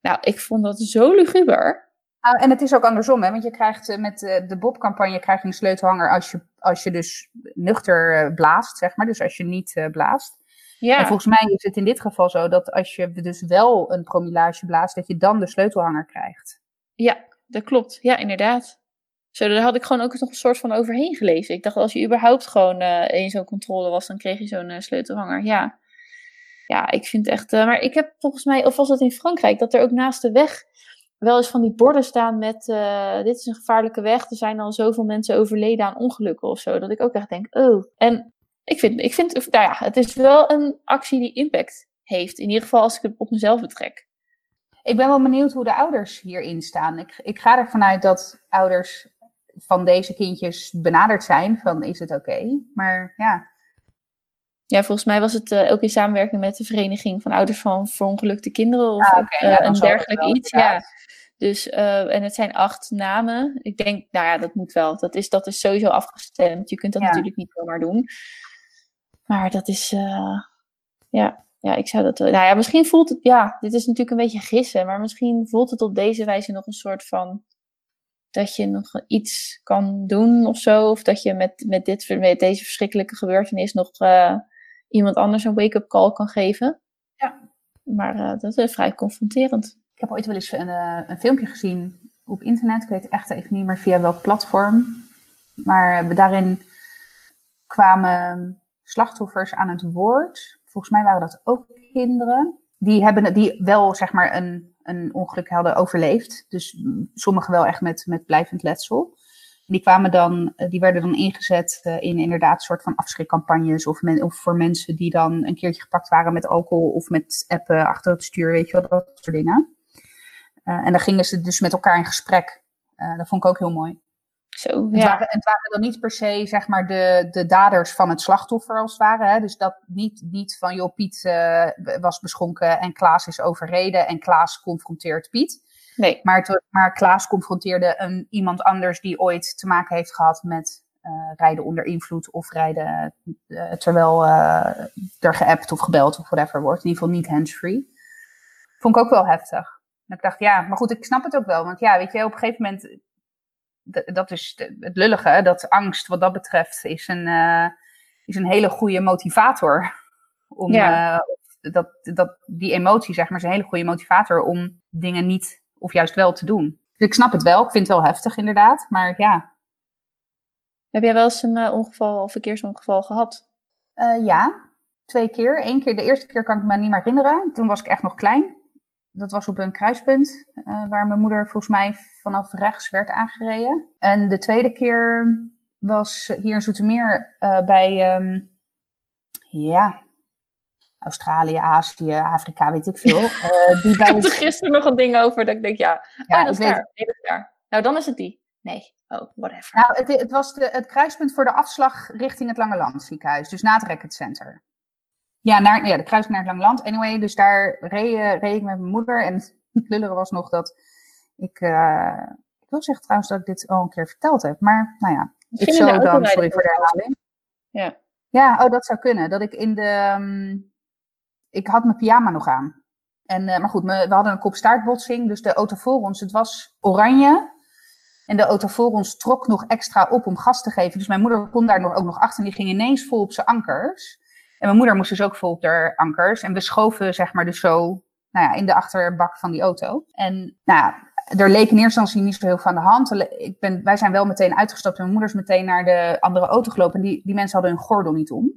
Nou, ik vond dat zo luguber. Nou, en het is ook andersom, hè? want je krijgt eh, met eh, de Bob-campagne krijg je een sleutelhanger als je, als je dus nuchter eh, blaast, zeg maar. Dus als je niet blaast. Ja. En volgens mij is het in dit geval zo dat als je dus wel een promillage blaast, dat je dan de sleutelhanger krijgt. Ja, dat klopt. Ja, inderdaad. Zo, daar had ik gewoon ook nog een soort van overheen gelezen. Ik dacht, als je überhaupt gewoon uh, in zo'n controle was, dan kreeg je zo'n uh, sleutelhanger. Ja. ja, ik vind echt. Uh, maar ik heb volgens mij, of was dat in Frankrijk, dat er ook naast de weg wel eens van die borden staan met: dit is een gevaarlijke weg. Er zijn al zoveel mensen overleden aan ongelukken of zo. Dat ik ook echt denk, oh. En ik vind, ik vind nou ja, het is wel een actie die impact heeft. In ieder geval als ik het op mezelf betrek. Ik ben wel benieuwd hoe de ouders hierin staan. Ik, ik ga ervan uit dat ouders van deze kindjes benaderd zijn van is het oké? Maar ja. Ja, volgens mij was het uh, ook in samenwerking met de Vereniging van Ouders van Verongelukte Kinderen of ah, uh, een dergelijk iets. Ja. Dus, uh, en het zijn acht namen. Ik denk, nou ja, dat moet wel. Dat is, dat is sowieso afgestemd. Je kunt dat natuurlijk niet zomaar doen. Maar dat is, ja, ja, ik zou dat. Nou ja, misschien voelt het, ja, dit is natuurlijk een beetje gissen, maar misschien voelt het op deze wijze nog een soort van dat je nog iets kan doen of zo. Of dat je met, met, dit, met deze verschrikkelijke gebeurtenis nog uh, iemand anders een wake-up call kan geven. Ja. Maar dat is vrij confronterend. Ik heb ooit wel eens een, uh, een filmpje gezien op internet. Ik weet echt even niet meer via welk platform. Maar daarin kwamen slachtoffers aan het woord. Volgens mij waren dat ook kinderen. Die, hebben, die wel zeg maar een een ongeluk hadden overleefd. Dus sommigen wel echt met, met blijvend letsel. Die, kwamen dan, eh, die werden dan ingezet eh, in inderdaad soort van afschrikcampagnes. Of, of voor mensen die dan een keertje gepakt waren met alcohol of met appen achter het stuur, weet je wel, dat soort dingen. Uh, en dan gingen ze dus met elkaar in gesprek. dat vond ik ook heel mooi. Zo, ja. het, waren, het waren dan niet per se zeg maar de, de daders van het slachtoffer als het ware. Hè? Dus dat niet, niet van joh, Piet uh, was beschonken en Klaas is overreden en Klaas confronteert Piet. Nee. Maar, het, maar Klaas confronteerde een, iemand anders die ooit te maken heeft gehad met uh, rijden onder invloed of rijden uh, terwijl er geappt of gebeld of whatever wordt. In ieder geval niet handsfree. Vond ik ook wel heftig. En ik dacht, ja, maar goed, ik snap het ook wel. Want ja, weet je, op een gegeven moment dat is het lullige, dat angst wat dat betreft is een, uh, is een hele goede motivator. Om, ja. uh, dat, dat, die emotie, zeg maar, is een hele goede motivator om dingen niet of juist wel te doen. Dus ik snap het wel, ik vind het wel heftig inderdaad, maar ja. Heb jij wel eens een uh, ongeval of verkeersongeval gehad? ja, twee keer. Eén keer, de eerste keer kan ik me niet meer herinneren. Toen was ik echt nog klein dat was op een kruispunt uh, waar mijn moeder volgens mij vanaf rechts werd aangereden. En de tweede keer was hier in Zoetermeer uh, bij, um, ja, Australië, Azië, Afrika, weet ik veel. Uh, die bij... ik had er gisteren nog een ding over dat ik denk, ja, ja oh, dat, is daar. Nee, dat is daar. Nou, dan is het die. Nee, oh, whatever. Nou, het, het was de, het kruispunt voor de afslag richting het Lange Land ziekenhuis, dus na het Racket Center. Ja, naar, ja, de kruising naar het Lange Land. Anyway, dus daar reed, eh, reed ik met mijn moeder. En het lullere was nog dat ik... Uh, ik wil zeggen trouwens dat ik dit al een keer verteld heb. Maar nou ja, ik zou dan... Sorry voor de herhaling. Ja. Ja, oh, dat zou kunnen. Dat ik in de... Um, ik had mijn pyjama nog aan. En, uh, maar goed, me, we hadden een kopstaartbotsing. Dus de auto voor ons, het was oranje. En de auto voor ons trok nog extra op om gas te geven. Dus mijn moeder kon daar nog, ook nog achter. En die ging ineens vol op zijn ankers. En mijn moeder moest dus ook vol op de ankers. En we schoven zeg maar dus zo nou ja, in de achterbak van die auto. En nou ja, er leek in eerste instantie niet zo heel veel aan de hand. Ik ben, wij zijn wel meteen uitgestapt en mijn moeder is meteen naar de andere auto gelopen. En die, die mensen hadden hun gordel niet om.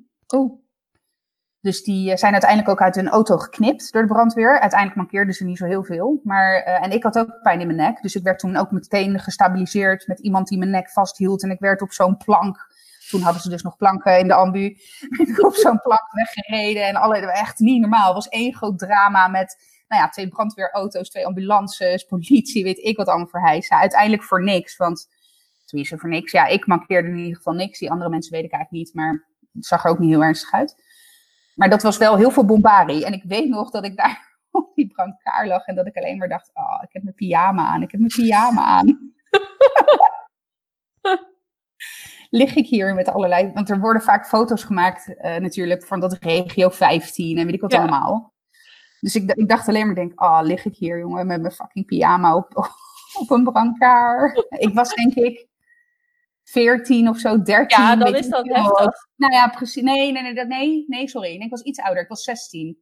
Dus die eh, zijn uiteindelijk ook uit hun auto geknipt door de brandweer. Uiteindelijk mankeerden ze niet zo heel veel. Maar, uh, en ik had ook pijn in mijn nek. Dus ik werd toen ook meteen gestabiliseerd met iemand die mijn nek vasthield. En ik werd op zo'n plank toen hadden ze dus nog planken in de ambu. op zo'n plank weggereden. En alle, echt niet normaal. Het was één groot drama met nou ja, twee brandweerauto's, twee ambulances, politie, weet ik wat allemaal voor hijsen. Uiteindelijk voor niks. Want tenminste voor niks. Ja, ik mankeerde in ieder geval niks. Die andere mensen weet ik eigenlijk niet. Maar het zag er ook niet heel ernstig uit. Maar dat was wel heel veel bombarie. En ik weet nog dat ik daar op die brancard lag. En dat ik alleen maar dacht, oh, ik heb mijn pyjama aan. Ik heb mijn pyjama aan. lig ik hier met allerlei. Want er worden vaak foto's gemaakt, uh, natuurlijk, van dat regio 15 en weet ik wat allemaal. Dus ik, ik, dacht alleen maar, denk, oh, lig ik hier, jongen, met mijn fucking pyjama op, op een brancard. ik was denk ik 14 of zo, 13. Ja, dan is dat heftig. Nou ja, precies. Nee, nee, nee, nee, nee, sorry. Nee, ik was iets ouder. Ik was 16.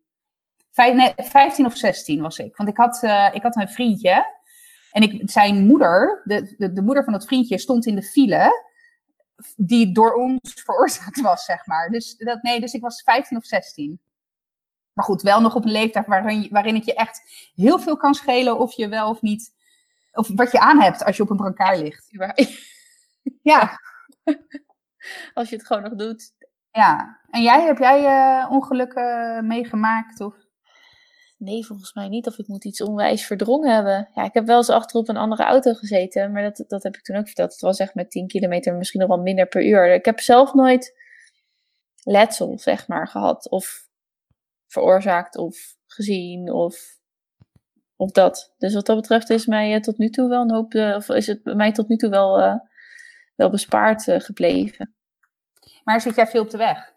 Vijf, 15 of 16 was ik. Want ik had, uh, ik had een vriendje. En ik, zijn moeder, de, de, de moeder van dat vriendje, stond in de file. Die door ons veroorzaakt was, zeg maar. Dus, dat, nee, dus ik was 15 of 16. Maar goed, wel nog op een leeftijd waarin, waarin het je echt heel veel kan schelen of je wel of niet. Of wat je aan hebt als je op een brancard ligt. Ja. Als je het gewoon nog doet. Ja. En jij, heb jij uh, ongelukken meegemaakt? Of? Nee, volgens mij niet. Of ik moet iets onwijs verdrongen hebben. Ja, ik heb wel eens achterop een andere auto gezeten. Maar dat, dat heb ik toen ook verteld. Het was echt met 10 kilometer, misschien nog wel minder per uur. Ik heb zelf nooit letsel, zeg maar, gehad. Of veroorzaakt of gezien of, of dat. Dus wat dat betreft is mij uh, tot nu toe wel een hoop, uh, of is het mij tot nu toe wel, uh, wel bespaard gebleven. Maar zit jij veel op de weg?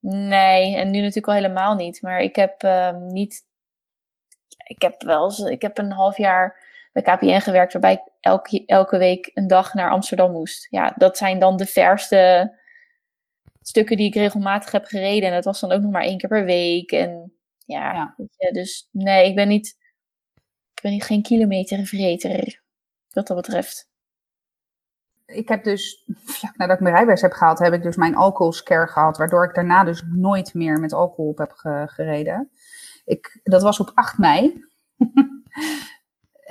Nee, en nu natuurlijk al helemaal niet. Maar ik heb ehm, niet. Ik heb wel eens, ik heb een half jaar bij KPN gewerkt, waarbij ik elke, elke week een dag naar Amsterdam moest. Ja, dat zijn dan de verste stukken die ik regelmatig heb gereden. En dat was dan ook nog maar één keer per week. En ja, ja. Je, dus nee, ik ben niet, ik ben niet geen kilometervreter, wat dat betreft. Ik heb dus, vlak nadat ik mijn rijbewijs heb gehaald, heb ik dus mijn alcoholscare gehad. Waardoor ik daarna dus nooit meer met alcohol op heb gereden. Ik, dat was op 8 mei.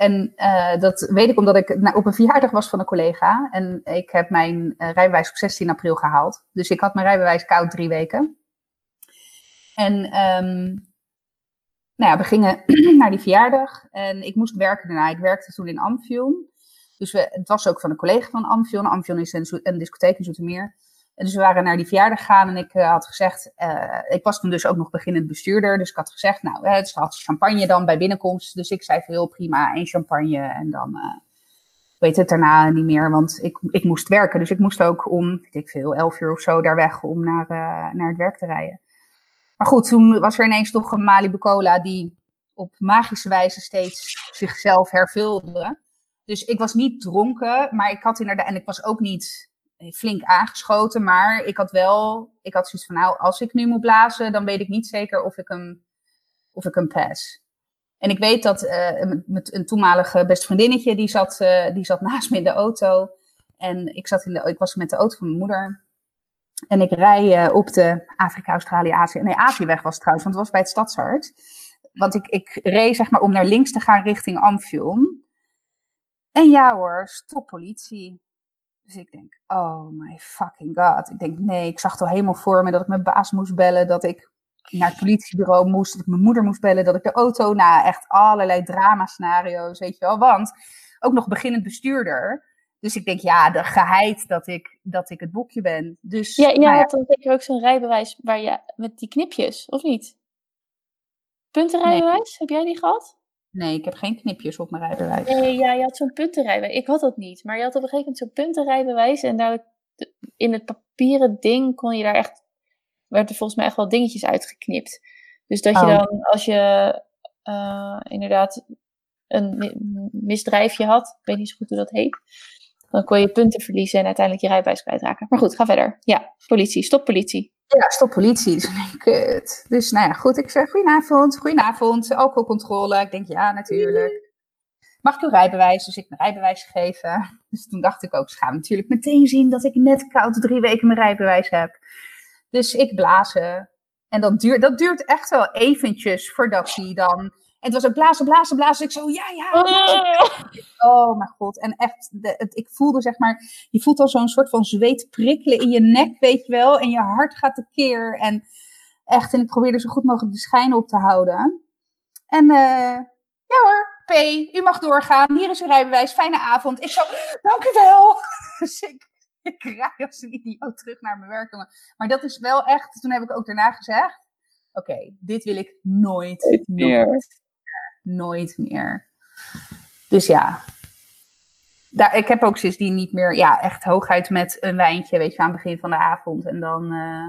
En uh, dat weet ik omdat ik nou, op een verjaardag was van een collega. En ik heb mijn uh, rijbewijs op 16 april gehaald. Dus ik had mijn rijbewijs koud drie weken. En um, nou ja, we gingen naar die verjaardag. En ik moest werken daarna. Ik werkte toen in Amphion. Dus we, het was ook van een collega van Amphion. Amphion is een, een discotheek in Zoetermeer dus we waren naar die verjaardag gegaan en ik uh, had gezegd, uh, ik was toen dus ook nog beginnend bestuurder, dus ik had gezegd, nou, het had champagne dan bij binnenkomst. Dus ik zei heel prima, één champagne en dan uh, weet het daarna niet meer, want ik, ik moest werken. Dus ik moest ook om, weet ik veel, elf uur of zo daar weg om naar, naar het werk te rijden. Maar goed, toen was er ineens toch een Malibu Cola die op magische wijze steeds zichzelf hervulde. Dus ik was niet dronken, maar ik had inderdaad, en ik was ook niet flink aangeschoten. Maar ik had wel, ik had zoiets van, nou, als ik nu moet blazen, dan weet ik niet zeker of ik hem, of ik hem pas. En ik weet dat uh, met een toenmalige beste vriendinnetje, die zat, uh, die zat naast me in de auto. En ik, zat in de, ik was met de auto van mijn moeder. En ik rij uh, op de Afrika, Australië, Azië. Nee, Aziëweg was trouwens, want het was bij het Stadshart. Want ik, ik reed zeg maar om naar links te gaan richting Amphion. En ja hoor, stop politie. Dus ik denk, oh my fucking god. Ik denk, nee, ik zag toch helemaal voor me dat ik mijn baas moest bellen, dat ik naar het politiebureau moest, dat ik mijn moeder moest bellen, dat ik de auto, nou echt allerlei drama-scenario's, weet je wel. Want ook nog beginnend bestuurder. Dus ik denk, ja, de geheid dat ik, dat ik het boekje ben. Dus, ja, jij nou ja. had dan zeker ook zo'n rijbewijs waar je, met die knipjes, of niet? Puntenrijbewijs, heb jij die gehad? Nee, ik heb geen knipjes op mijn rijbewijs. Nee, ja, je had zo'n puntenrijbewijs. Ik had dat niet. Maar je had op een gegeven moment zo'n puntenrijbewijs. En daar, in het papieren ding kon je daar echt... werd er volgens mij echt wel dingetjes uitgeknipt. Dus dat je oh. dan, als je uh, inderdaad een misdrijfje had... Ik weet niet zo goed hoe dat heet. Dan kon je punten verliezen en uiteindelijk je rijbewijs kwijtraken. Maar goed, ga verder. Ja, politie. Stop politie. Ja, stop politie. Dus kut. Dus nou ja, goed. Ik zeg goedenavond, goedenavond, alcoholcontrole. Ik denk ja, natuurlijk. Mag ik uw rijbewijs? Dus ik mijn rijbewijs gegeven. Dus toen dacht ik ook, ze gaan natuurlijk meteen zien dat ik net koud drie weken mijn rijbewijs heb. Dus ik blazen. En dat duurt, dat duurt echt wel eventjes voordat hij dan en het was ook blazen, blazen, blazen. Ik zo, ja, ja. Oh, oh mijn god. En echt, de, het, ik voelde zeg maar, je voelt al zo'n soort van zweet prikkelen in je nek, weet je wel. En je hart gaat tekeer. En echt, en ik probeerde zo goed mogelijk de schijn op te houden. En uh, ja hoor, P, u mag doorgaan. Hier is uw rijbewijs. Fijne avond. Ik zo, dank u wel. Dus ik, ik rij als een idioot terug naar mijn werk. Maar dat is wel echt, toen heb ik ook daarna gezegd. Oké, dit wil ik nooit meer nooit meer. Dus ja, daar, ik heb ook sindsdien niet meer, ja, echt hoogheid met een wijntje, weet je, aan het begin van de avond. En dan, uh,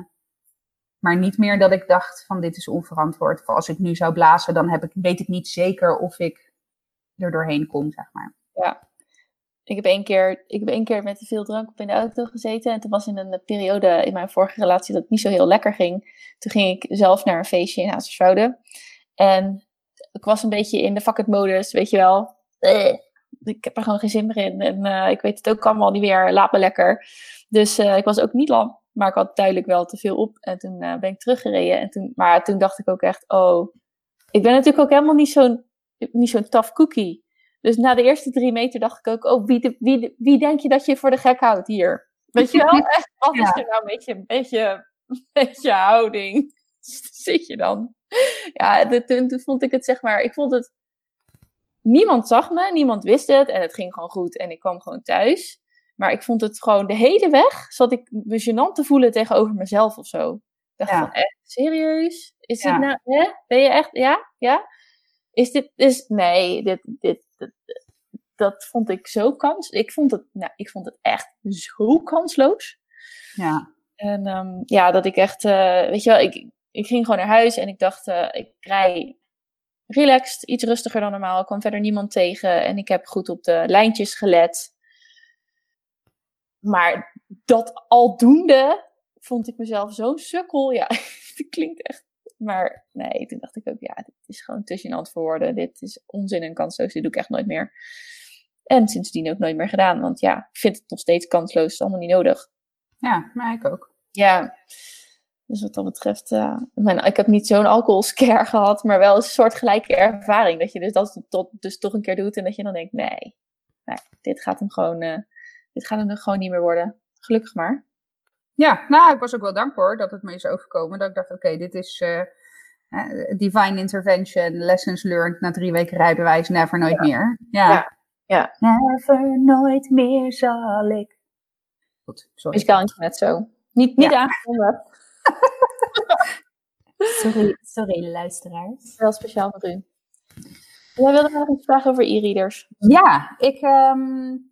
maar niet meer dat ik dacht van dit is onverantwoord. Voor als ik nu zou blazen, dan heb ik, weet ik niet zeker of ik er doorheen kom, zeg maar. Ja. ik heb één keer, ik heb één keer met te veel drank op in de auto gezeten. En toen was in een periode in mijn vorige relatie dat het niet zo heel lekker ging. Toen ging ik zelf naar een feestje in Hazerswoude. En ik was een beetje in de fuck it modus, weet je wel. Eh, ik heb er gewoon geen zin meer in. En uh, ik weet het ook allemaal niet meer. Laat me lekker. Dus uh, ik was ook niet lang. Maar ik had duidelijk wel te veel op. En toen ben ik teruggereden. En toen, maar toen dacht ik ook echt, oh. Ik ben natuurlijk ook helemaal niet zo'n niet zo'n tough cookie. Dus na de eerste drie meter dacht ik ook, oh, wie, wie, wie denk je dat je voor de gek houdt hier? Weet je wel? Echt, wat is er nou een beetje, een beetje, een beetje houding? Zit je dan? Ja, toen, toen vond ik het zeg maar, ik vond het, niemand zag me, niemand wist het en het ging gewoon goed en ik kwam gewoon thuis. Maar ik vond het gewoon de hele weg, zat ik me gênant te voelen tegenover mezelf of zo. Ik dacht van, echt, serieus? Is dit nou, hè? Ben je echt, ja? Ja? Is dit, is, nee, dit, dit, dat vond ik zo kans. Ik vond het, nou, ik vond het echt zo kansloos. Ja. En um, ja, dat ik echt, uh, weet je wel, ik, ik ging gewoon naar huis en ik dacht, uh, ik rij relaxed, iets rustiger dan normaal. Ik kwam verder niemand tegen en ik heb goed op de lijntjes gelet. Maar dat aldoende vond ik mezelf zo'n sukkel. Ja, het klinkt echt maar nee, toen dacht ik ook, ja, dit is gewoon gênant voor woorden. Dit is onzin en kansloos, dit doe ik echt nooit meer. En sindsdien ook nooit meer gedaan, want ja, ik vind het nog steeds kansloos, het is allemaal niet nodig. Ja, maar ik ook. Ja, dus wat dat betreft, uh, mijn, ik heb niet zo'n alcoholscare gehad, maar wel een soort gelijke ervaring. Dat je dus dat tot, dus toch een keer doet en dat je dan denkt, nee, nee dit gaat hem gewoon, uh, dit gaat hem gewoon niet meer worden. Gelukkig maar. Ja, nou, ik was ook wel dankbaar dat het me is overkomen. Dat ik dacht, oké, dit is uh, divine intervention, lessons learned na drie weken rijbewijs, never, nooit meer. Ja. ja. Never, nooit meer zal ik. Goed, sorry. Muzikaal net zo. Niet, niet ja. Sorry, sorry, luisteraars. Wel speciaal voor u. Jij wilde nog iets vragen over e-readers. Ja, ik... Um...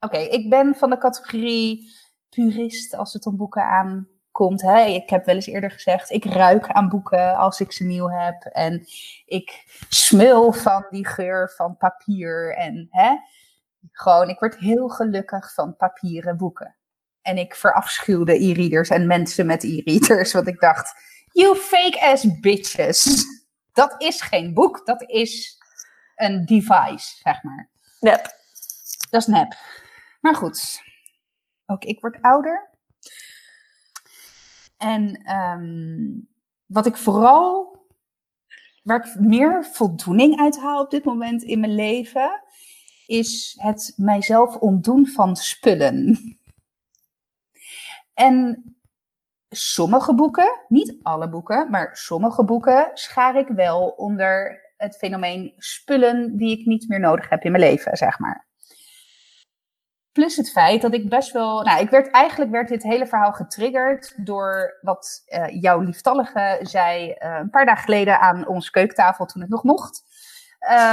Oké, ik ben van de categorie purist als het om boeken aankomt. Hè? Ik heb wel eens eerder gezegd, ik ruik aan boeken als ik ze nieuw heb. En ik smul van die geur van papier. En hè? gewoon, ik word heel gelukkig van papieren boeken. En ik verafschuwde e-readers en mensen met e-readers. Want ik dacht, you fake ass bitches. Dat is geen boek, dat is een device, zeg maar. Nep. Dat is nep. Maar goed, ook ik word ouder. En ehm, wat ik vooral, waar ik meer voldoening uit haal op dit moment in mijn leven, is het mijzelf ontdoen van spullen. En sommige boeken, niet alle boeken, maar sommige boeken schaar ik wel onder het fenomeen spullen die ik niet meer nodig heb in mijn leven, zeg maar. Plus het feit dat ik best wel. Nou, ik werd eigenlijk werd dit hele verhaal getriggerd door wat uh, jouw lieftallige zei uh, een paar dagen geleden aan onze keukentafel toen het nog mocht.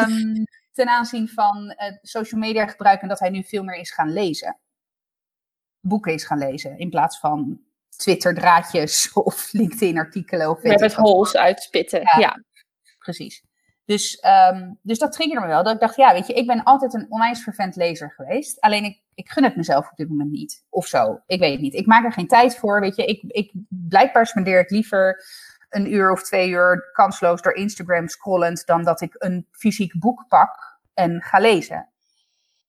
Um, ten aanzien van uh, social media gebruik en dat hij nu veel meer is gaan lezen. Boeken is gaan lezen in plaats van Twitter draadjes of LinkedIn artikelen. Of Rabbit holes uitspitten, ja. ja. Precies. Dus, um, dus dat triggerde me wel. Dat ik dacht, ja, weet je, ik ben altijd een onwijs vervent lezer geweest. Alleen ik, ik gun het mezelf op dit moment niet. Of zo. Ik weet het niet. Ik maak er geen tijd voor. Weet je, ik, ik blijkbaar spendeer ik liever een uur of twee uur kansloos door Instagram scrollend. dan dat ik een fysiek boek pak en ga lezen.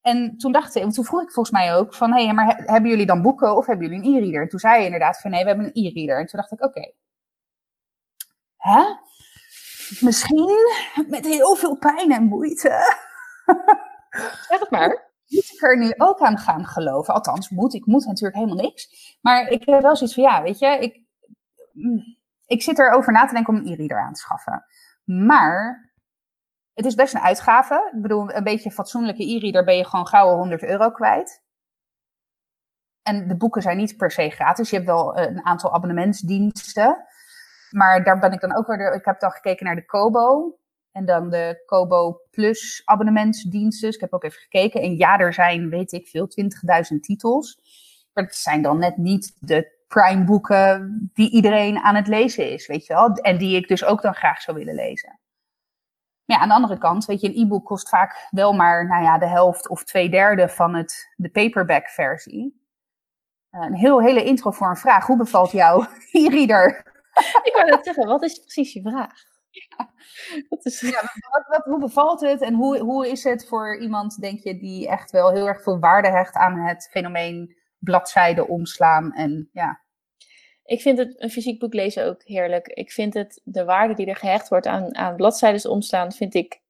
En toen dacht ik, toen vroeg ik volgens mij ook van, hé, hey, maar hebben jullie dan boeken of hebben jullie een e-reader? En toen zei je inderdaad van, nee, we hebben een e-reader. En toen dacht ik, oké. Okay. Hè? Misschien met heel veel pijn en moeite. Zeg het maar. Moet ik er nu ook aan gaan geloven? Althans, moet. Ik moet natuurlijk helemaal niks. Maar ik heb wel zoiets van, ja, weet je, ik, mm, ik zit erover na te denken om een e-reader aan te schaffen. Maar het is best een uitgave. Ik bedoel, een beetje fatsoenlijke e-reader ben je gewoon gauw 100 euro kwijt. En de boeken zijn niet per se gratis. Je hebt wel een aantal abonnementsdiensten. Maar daar ben ik dan ook weer. Ik heb dan gekeken naar de Kobo. En dan de Kobo Plus abonnementsdiensten. Dus ik heb ook even gekeken. En ja, er zijn, weet ik veel, 20.000 titels. Maar het zijn dan net niet de Prime boeken die iedereen aan het lezen is, weet je wel. En die ik dus ook dan graag zou willen lezen. Maar ja, aan de andere kant, weet je, een e-book kost vaak wel maar nou ja, de helft of twee derde van het, de paperback versie. Eh, een heel, hele intro voor een vraag. Hoe bevalt jouw e-reader? Ik wou net zeggen, wat is precies je vraag? Ja. Wat is... ja wat, wat, hoe bevalt het en hoe, hoe is het voor iemand, denk je, die echt wel heel erg veel waarde hecht aan het fenomeen bladzijden omslaan en ja. Ik vind het een fysiek boek lezen ook heerlijk. Ik vind het, de waarde die er gehecht wordt aan, aan bladzijden omslaan, vind ik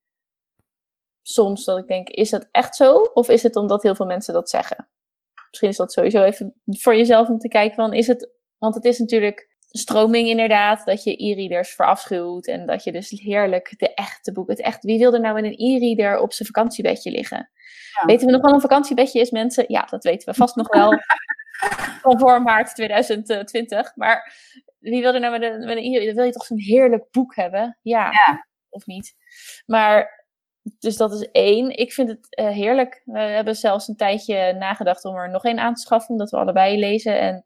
soms dat ik denk, is dat echt zo? Of is het omdat heel veel mensen dat zeggen? Misschien is dat sowieso even voor jezelf om te kijken van, is het, want het is natuurlijk stroming inderdaad, dat je e-readers verafschuwt en dat je dus heerlijk de echte boek, het echt, wie wil er nou in een e-reader op zijn vakantiebedje liggen? Weten we nog wel een vakantiebedje is, mensen? Ja, dat weten we vast nog wel. Voor maart 2020. Maar wie wil er nou met een, met een? Wil je toch zo'n heerlijk boek hebben? Ja, ja. Of niet? Maar, dus dat is één. Ik vind het uh, heerlijk. We hebben zelfs een tijdje nagedacht om er nog één aan te schaffen, omdat we allebei lezen. En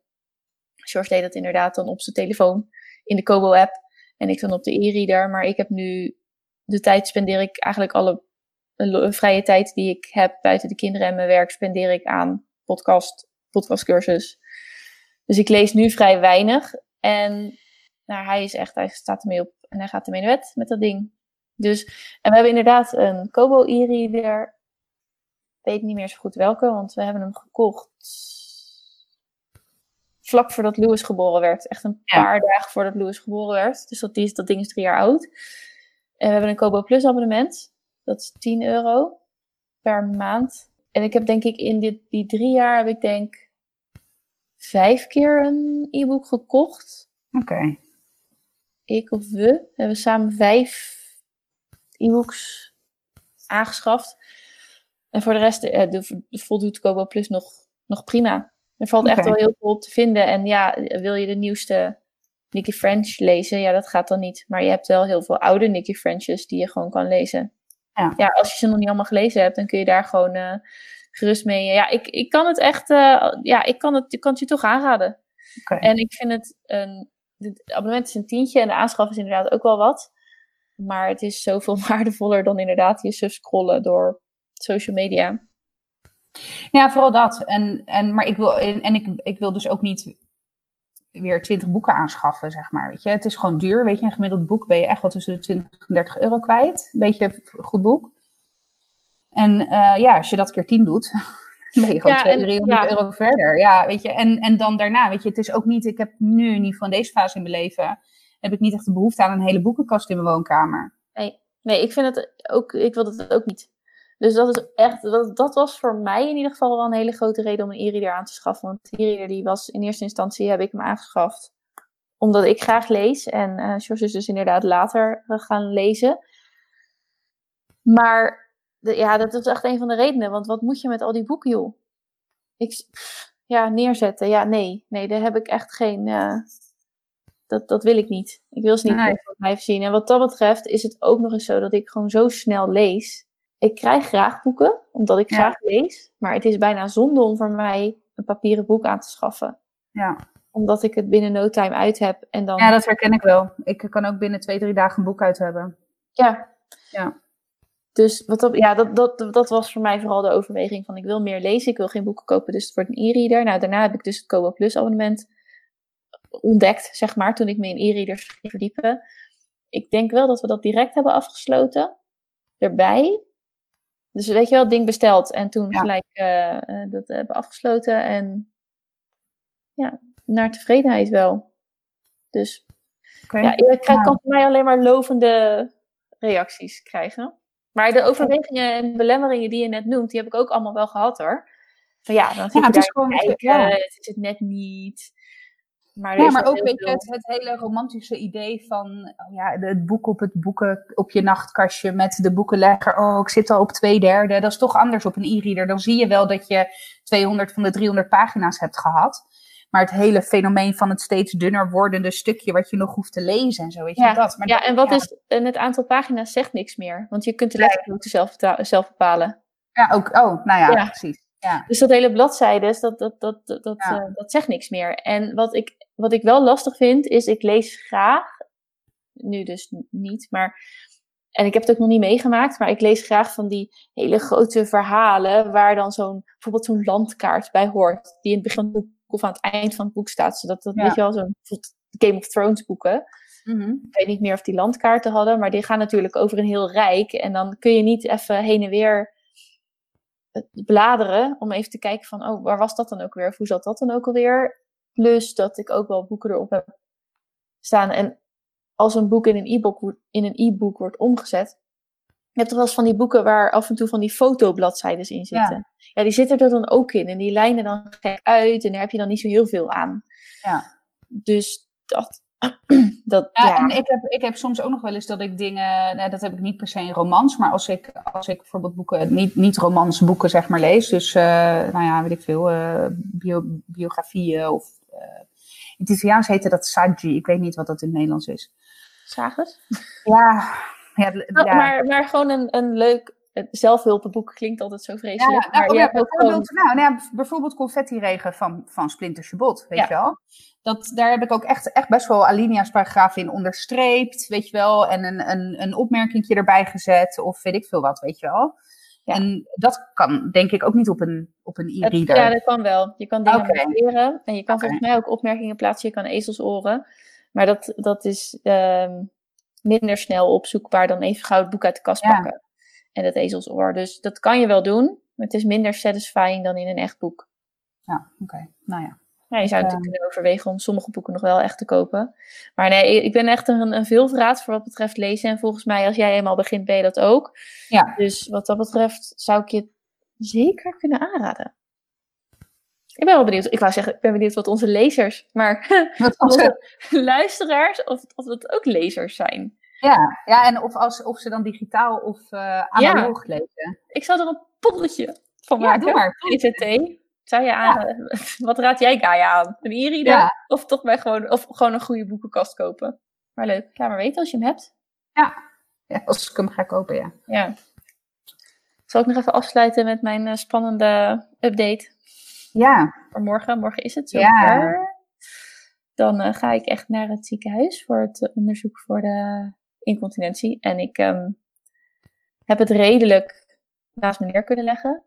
George deed dat inderdaad dan op zijn telefoon in de Kobo-app. En ik dan op de e-reader. Maar ik heb nu de tijd spendeer ik eigenlijk alle vrije tijd die ik heb buiten de kinderen en mijn werk spendeer ik aan podcast, podcastcursus. Dus ik lees nu vrij weinig. En nou, hij is echt, hij staat ermee op en hij gaat ermee naar wet met dat ding. Dus, en we hebben inderdaad een Kobo e-reader. Ik weet niet meer zo goed welke, want we hebben hem gekocht vlak voordat Louis geboren werd. Echt een paar dagen voordat Louis geboren werd. Dus dat, die, dat ding is drie jaar oud. En we hebben een Kobo Plus abonnement. Dat is 10 euro per maand. En ik heb denk ik in dit, die drie jaar heb ik denk vijf keer een e-book gekocht. Oké. Ik of we hebben samen vijf e-books aangeschaft. En voor de rest eh, de, de voldoet Kobo Plus nog, nog prima. Er valt echt wel heel veel op te vinden. En ja, wil je de nieuwste Nicky French lezen? Ja, dat gaat dan niet. Maar je hebt wel heel veel oude Nicky Frenches die je gewoon kan lezen. Ja. ja, als je ze nog niet allemaal gelezen hebt, dan kun je daar gewoon uh, gerust mee. Ja, ik, ik kan het echt, uh, ja, ik kan het, ik kan het je toch aanraden. Okay. En ik vind het, een, het abonnement is een tientje en de aanschaf is inderdaad ook wel wat. Maar het is zoveel waardevoller dan inderdaad je sub scrollen door social media. Ja, vooral dat. En, en, maar ik wil, en ik, ik wil dus ook niet weer 20 boeken aanschaffen, zeg maar. Weet je? Het is gewoon duur. Weet je, een gemiddeld boek ben je echt wel tussen de 20 en 30 euro kwijt. Een beetje goed boek. En uh, ja, als je dat keer 10 doet, ben je gewoon ja, 200, 300 ja. euro verder. Ja, weet je. En, en dan daarna, weet je, het is ook niet, ik heb nu, in ieder geval in deze fase in mijn leven, heb ik niet echt de behoefte aan een hele boekenkast in mijn woonkamer. Nee, nee ik vind het ook, ik wil dat ook niet. Dus dat is echt, dat, dat was voor mij in ieder geval wel een hele grote reden om een e-reader aan te schaffen. Want de e-reader die was in eerste instantie heb ik hem aangeschaft omdat ik graag lees. En uh, George is dus inderdaad later gaan lezen. Maar de, ja, dat is echt een van de redenen. Want wat moet je met al die boeken, joh? Ik, ja, neerzetten. Ja, nee. Nee, daar heb ik echt geen... Uh, dat, dat wil ik niet. Ik wil ze niet nee. blijven zien. En wat dat betreft is het ook nog eens zo dat ik gewoon zo snel lees ik krijg graag boeken, omdat ik graag lees. Maar het is bijna zonde om voor mij een papieren boek aan te schaffen. Ja. Omdat ik het binnen no time uit heb. En dan... Ja, dat herken ik wel. Ik kan ook binnen twee, drie dagen een boek uit hebben. Ja. Ja. Dus wat op, ja, dat, dat, dat was voor mij vooral de overweging van ik wil meer lezen, ik wil geen boeken kopen, dus het wordt een e-reader. Nou, daarna heb ik dus het Kobo Plus abonnement ontdekt, zeg maar, toen ik me in e-readers ging verdiepen. Ik denk wel dat we dat direct hebben afgesloten erbij. Dus weet je wel, het ding besteld en toen gelijk uh, dat hebben afgesloten. En ja, naar tevredenheid wel. Dus okay. ja, je kan van mij alleen maar lovende reacties krijgen. Maar de overwegingen en belemmeringen die je net noemt, die heb ik ook allemaal wel gehad hoor. Van ja, dan zit ja, je daar gewoon kijken, ja. het is het net niet. Maar ja, maar ook weet je, het, het, hele romantische idee van oh ja, het boek op het boeken op je nachtkastje met de boekenlegger. Oh, ik zit al op twee derde. Dat is toch anders op een e-reader. Dan zie je wel dat je 200 van de 300 pagina's hebt gehad. Maar het hele fenomeen van het steeds dunner wordende stukje wat je nog hoeft te lezen en zo, weet je ja. dat. Maar ja, en wat is, en het aantal pagina's zegt niks meer. Want je kunt de letterroute zelf, zelf bepalen. Ja, ook, oh, nou ja, precies. Ja. Dus dat hele bladzijde, dat, dat, dat, dat, dat, uh, dat zegt niks meer. En wat ik wat ik wel lastig vind, is ik lees graag, nu dus niet, maar En ik heb het ook nog niet meegemaakt, maar ik lees graag van die hele grote verhalen waar dan zo'n, bijvoorbeeld zo'n landkaart bij hoort, die in het begin van het boek of aan het eind van het boek staat. Zodat dat, weet je wel, zo'n Game of Thrones boeken. Mhm. Ik weet niet meer of die landkaarten hadden, maar die gaan natuurlijk over een heel rijk. En dan kun je niet even heen en weer eh, bladeren om even te kijken van, oh, waar was dat dan ook weer? Of hoe zat dat dan ook alweer? Plus dat ik ook wel boeken erop heb staan. En als een boek in een e-book in een e-book wordt omgezet, je hebt toch wel eens van die boeken waar af en toe van die fotobladzijden in zitten. Ja. ja. die zitten er dan ook in. En die lijnen dan gek uit. En daar heb je dan niet zo heel veel aan. Ja. Dus dat. dat ja, En ik heb, ik heb soms ook nog wel eens dat ik dingen. Nou, dat heb ik niet per se in romans. Maar als ik, als ik bijvoorbeeld boeken. Niet, niet romansboeken zeg maar lees. Dus, uh, nou ja, weet ik veel. Uh, bio, biografieën of. Uh, in het Italiaans heette dat saggi. Ik weet niet wat dat in het Nederlands is. Sagers? Ja, ja, oh, maar, maar gewoon een, een leuk zelfhulpenboek klinkt altijd zo vreselijk. Ja, maar oh ja, bijvoorbeeld, gewoon... nou, nou, bijvoorbeeld Confetti-regen van, van Splinter Chabot, weet je wel. Dat, daar heb ik ook echt, echt best wel alinea's paragrafen in onderstreept, weet je wel. En een, een, een opmerkingje erbij gezet of weet ik veel wat, weet je wel. En dat kan denk ik ook niet op een, op een e-reader. Ja, dat kan wel. Je kan dingen okay. en je kan volgens mij ook opmerkingen plaatsen. Je kan ezelsoren. Maar dat, dat is ehm, minder snel opzoekbaar dan even gauw het boek uit de kast pakken. En het ezelsoor. Dus dat kan je wel doen. Maar het is minder satisfying dan in een echt boek. Ja, oké. Nou ja. Ja, je zou natuurlijk ehm. kunnen overwegen om sommige boeken nog wel echt te kopen. Maar nee, ik ben echt een, een veelvraat voor wat betreft lezen. En volgens mij, als jij eenmaal begint, ben je dat ook. Ja. Dus wat dat betreft zou ik je zeker kunnen aanraden. Ik ben wel benieuwd. Ik wou zeggen, ik ben benieuwd wat onze lezers, maar wat onze luisteraars, of, of dat ook lezers zijn. Ja, ja en of, als, of ze dan digitaal of uh, analoog lezen. Ik zou er een poppeltje van maken. Ja, doe maar. Zou je aan, Wat raad jij Gaia aan? Een e-reader? Of toch bij gewoon, of gewoon een goede boekenkast kopen? Maar leuk, laat maar weten als je hem hebt. Ja, ja als ik hem ga kopen, ja. Ja. Zal ik nog even afsluiten met mijn uh, spannende update? Ja. Voor morgen. Morgen is het zo. Ja. Dan uh, ga ik echt naar het ziekenhuis voor het onderzoek voor de incontinentie. En ik um, heb het redelijk naast me neer kunnen leggen.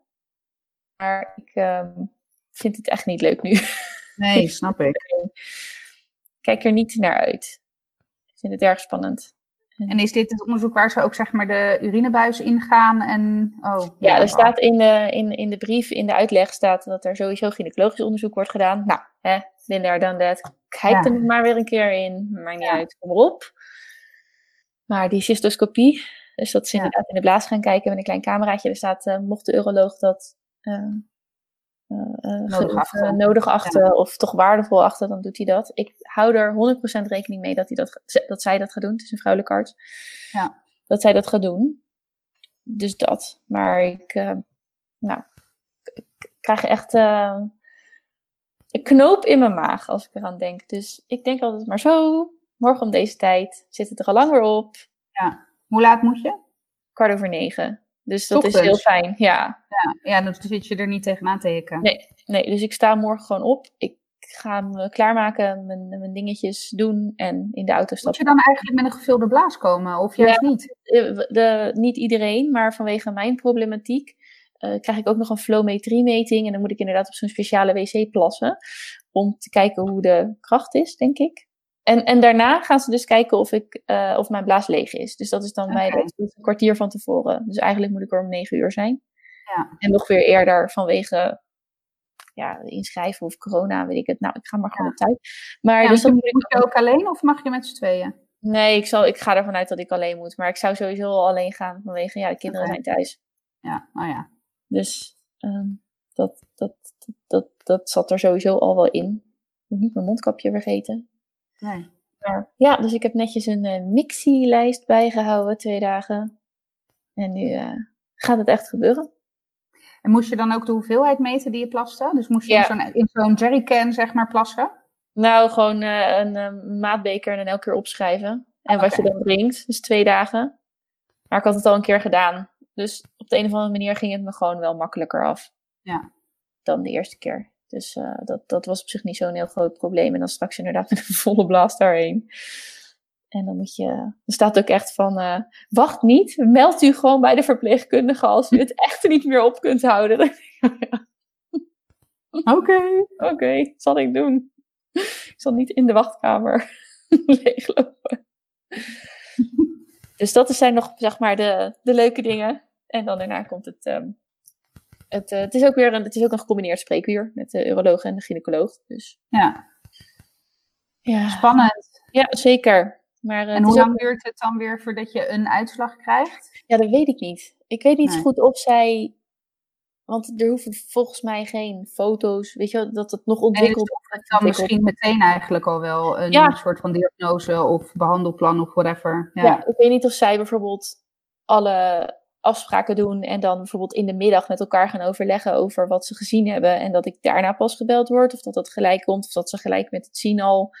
Maar ik um, vind het echt niet leuk nu. Nee, snap ik. Kijk er niet naar uit. Ik vind het erg spannend. En is dit het onderzoek waar ze ook zeg maar de urinebuis ingaan? En, oh, ja, er staat in de, in, in de brief, in de uitleg staat dat er sowieso gynaecologisch onderzoek wordt gedaan. Nou, hè, Linda dan dat. Kijk er nog maar weer een keer in. Maakt niet uit, kom erop. Maar die cystoscopie, dus dat ze inderdaad in de blaas gaan kijken met een klein cameraatje. Er staat, uh, mocht de uroloog dat uh, uh, nodig, achten. nodig achten of toch waardevol achten, dan doet hij dat. Ik hou er 100% rekening mee dat, hij dat, dat zij dat gaat doen. Het is een vrouwelijke arts. Ja. Dat zij dat gaat doen. Dus dat. Maar ik, nou, ik krijg echt een knoop in mijn maag als ik eraan denk. Dus ik denk altijd maar zo morgen om deze tijd. Zit het er al lang weer op. Ja. Hoe laat moet je? Kwart over negen. Dus dat is heel fijn, ja. ja. Ja, dan zit je er niet tegenaan te hikken. Nee, nee, dus ik sta morgen gewoon op. Ik ga me klaarmaken, mijn, mijn dingetjes doen en in de auto stappen. Moet je dan eigenlijk met een gevulde blaas komen, of juist niet? Eh, de, niet iedereen, maar vanwege mijn problematiek uh, krijg ik ook nog een flowmetrie-meting. En dan moet ik inderdaad op zo'n speciale wc plassen. Om te kijken hoe de kracht is, denk ik. En, en daarna gaan ze dus kijken of, ik, uh, of mijn blaas leeg is. Dus dat is dan okay. bij een kwartier van tevoren. Dus eigenlijk moet ik er om negen uur zijn. Ja. En nog weer eerder vanwege ja, inschrijven of corona, weet ik het. Nou, ik ga maar gewoon op tijd. Maar ja, dus dan moet je ook alleen of mag je met z'n tweeën? Nee, ik, zal, ik ga ervan uit dat ik alleen moet. Maar ik zou sowieso al alleen gaan vanwege, ja, de kinderen okay. zijn thuis. Ja, oh ja. Dus um, dat, dat, dat, dat, dat zat er sowieso al wel in. Ik moet niet mijn mondkapje vergeten. Nee. Ja, dus ik heb netjes een uh, mixie-lijst bijgehouden, twee dagen. En nu uh, gaat het echt gebeuren. En moest je dan ook de hoeveelheid meten die je plaste? Dus moest je ja. in zo'n jerrycan, zeg maar, plassen? Nou, gewoon uh, een maatbeker en dan elke keer opschrijven. En okay. wat je dan drinkt, dus twee dagen. Maar ik had het al een keer gedaan. Dus op de een of andere manier ging het me gewoon wel makkelijker af. Ja. Dan de eerste keer. Dus uh, dat, dat was op zich niet zo'n heel groot probleem. En dan straks inderdaad met een volle blast daarheen. En dan moet je, er staat ook echt van, uh, wacht niet, meld u gewoon bij de verpleegkundige als u het echt niet meer op kunt houden. Oké. Oké, zal ik doen. Ik zal niet in de wachtkamer leeglopen. dus dat zijn nog, zeg maar, de, de leuke dingen. En dan daarna komt het, um, het, uh, het is ook weer een, het is ook een gecombineerd spreekuur met de uroloog en de gynaecoloog. Dus. Ja. ja. Spannend. Ja, zeker. Maar, uh, en hoe lang duurt het dan weer voordat je een uitslag krijgt? Ja, dat weet ik niet. Ik weet niet nee. goed of zij want er hoeven volgens mij geen foto's, weet je dat het nog ontwikkeld wordt. Nee, dan misschien meteen eigenlijk al wel een ja. soort van diagnose of behandelplan of whatever. Ja. ja. ik weet niet of zij bijvoorbeeld alle afspraken doen en dan bijvoorbeeld in de middag met elkaar gaan overleggen over wat ze gezien hebben en dat ik daarna pas gebeld word of dat dat gelijk komt of dat ze gelijk met het zien al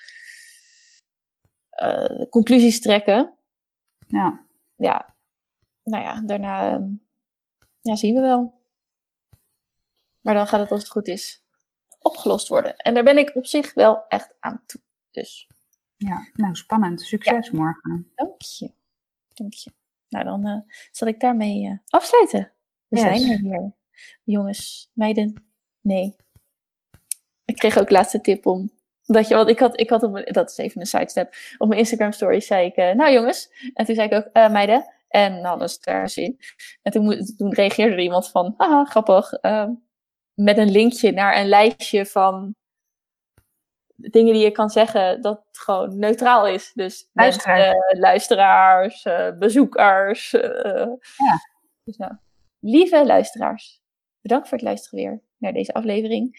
uh, conclusies trekken. Ja. Ja, nou ja, daarna uh, ja, zien we wel. Maar dan gaat het als het goed is opgelost worden. En daar ben ik op zich wel echt aan toe. Dus. Ja, nou spannend. Succes ja. morgen. Dank je. Dank je. Nou, dan uh, zal ik daarmee uh, afsluiten. We yes. zijn er weer. Jongens, meiden, nee. Ik kreeg ook laatste tip om. Dat je, want ik had, ik had op mijn, dat is even een sidestep. Op mijn Instagram story zei ik, uh, nou jongens. En toen zei ik ook, meiden. En dan is daar zin. En toen, toen reageerde er iemand van, haha, grappig. ehm met een linkje naar een lijstje van dingen die je kan zeggen dat het gewoon neutraal is. Dus luisteraars, mensen, luisteraars uh, bezoekers. Uh, ja. Dus nou, lieve luisteraars, bedankt voor het luisteren weer naar deze aflevering.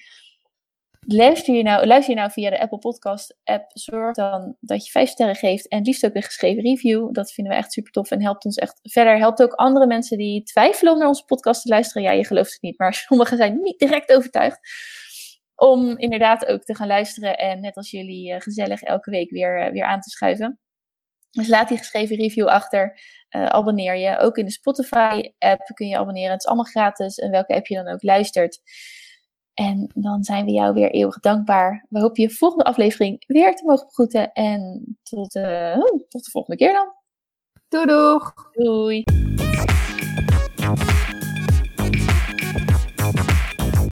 Luister je nou, luister je nou via de Apple Podcast app, zorg dan dat je vijf sterren geeft en liefst ook een geschreven review. Dat vinden we echt super tof en helpt ons echt verder. Helpt ook andere mensen die twijfelen om naar onze podcast te luisteren. Ja, je gelooft het niet, maar sommigen zijn niet direct overtuigd. Om inderdaad ook te gaan luisteren en net als jullie uh, gezellig elke week weer, uh, weer aan te schuiven. Dus laat die geschreven review achter. Uh, abonneer je. Ook in de Spotify app kun je abonneren. Het is allemaal gratis. En welke app je dan ook luistert. En dan zijn we jou weer eeuwig dankbaar. We hopen je volgende aflevering weer te mogen begroeten. En tot, uh, tot de volgende keer dan. Doei doeg! Doei!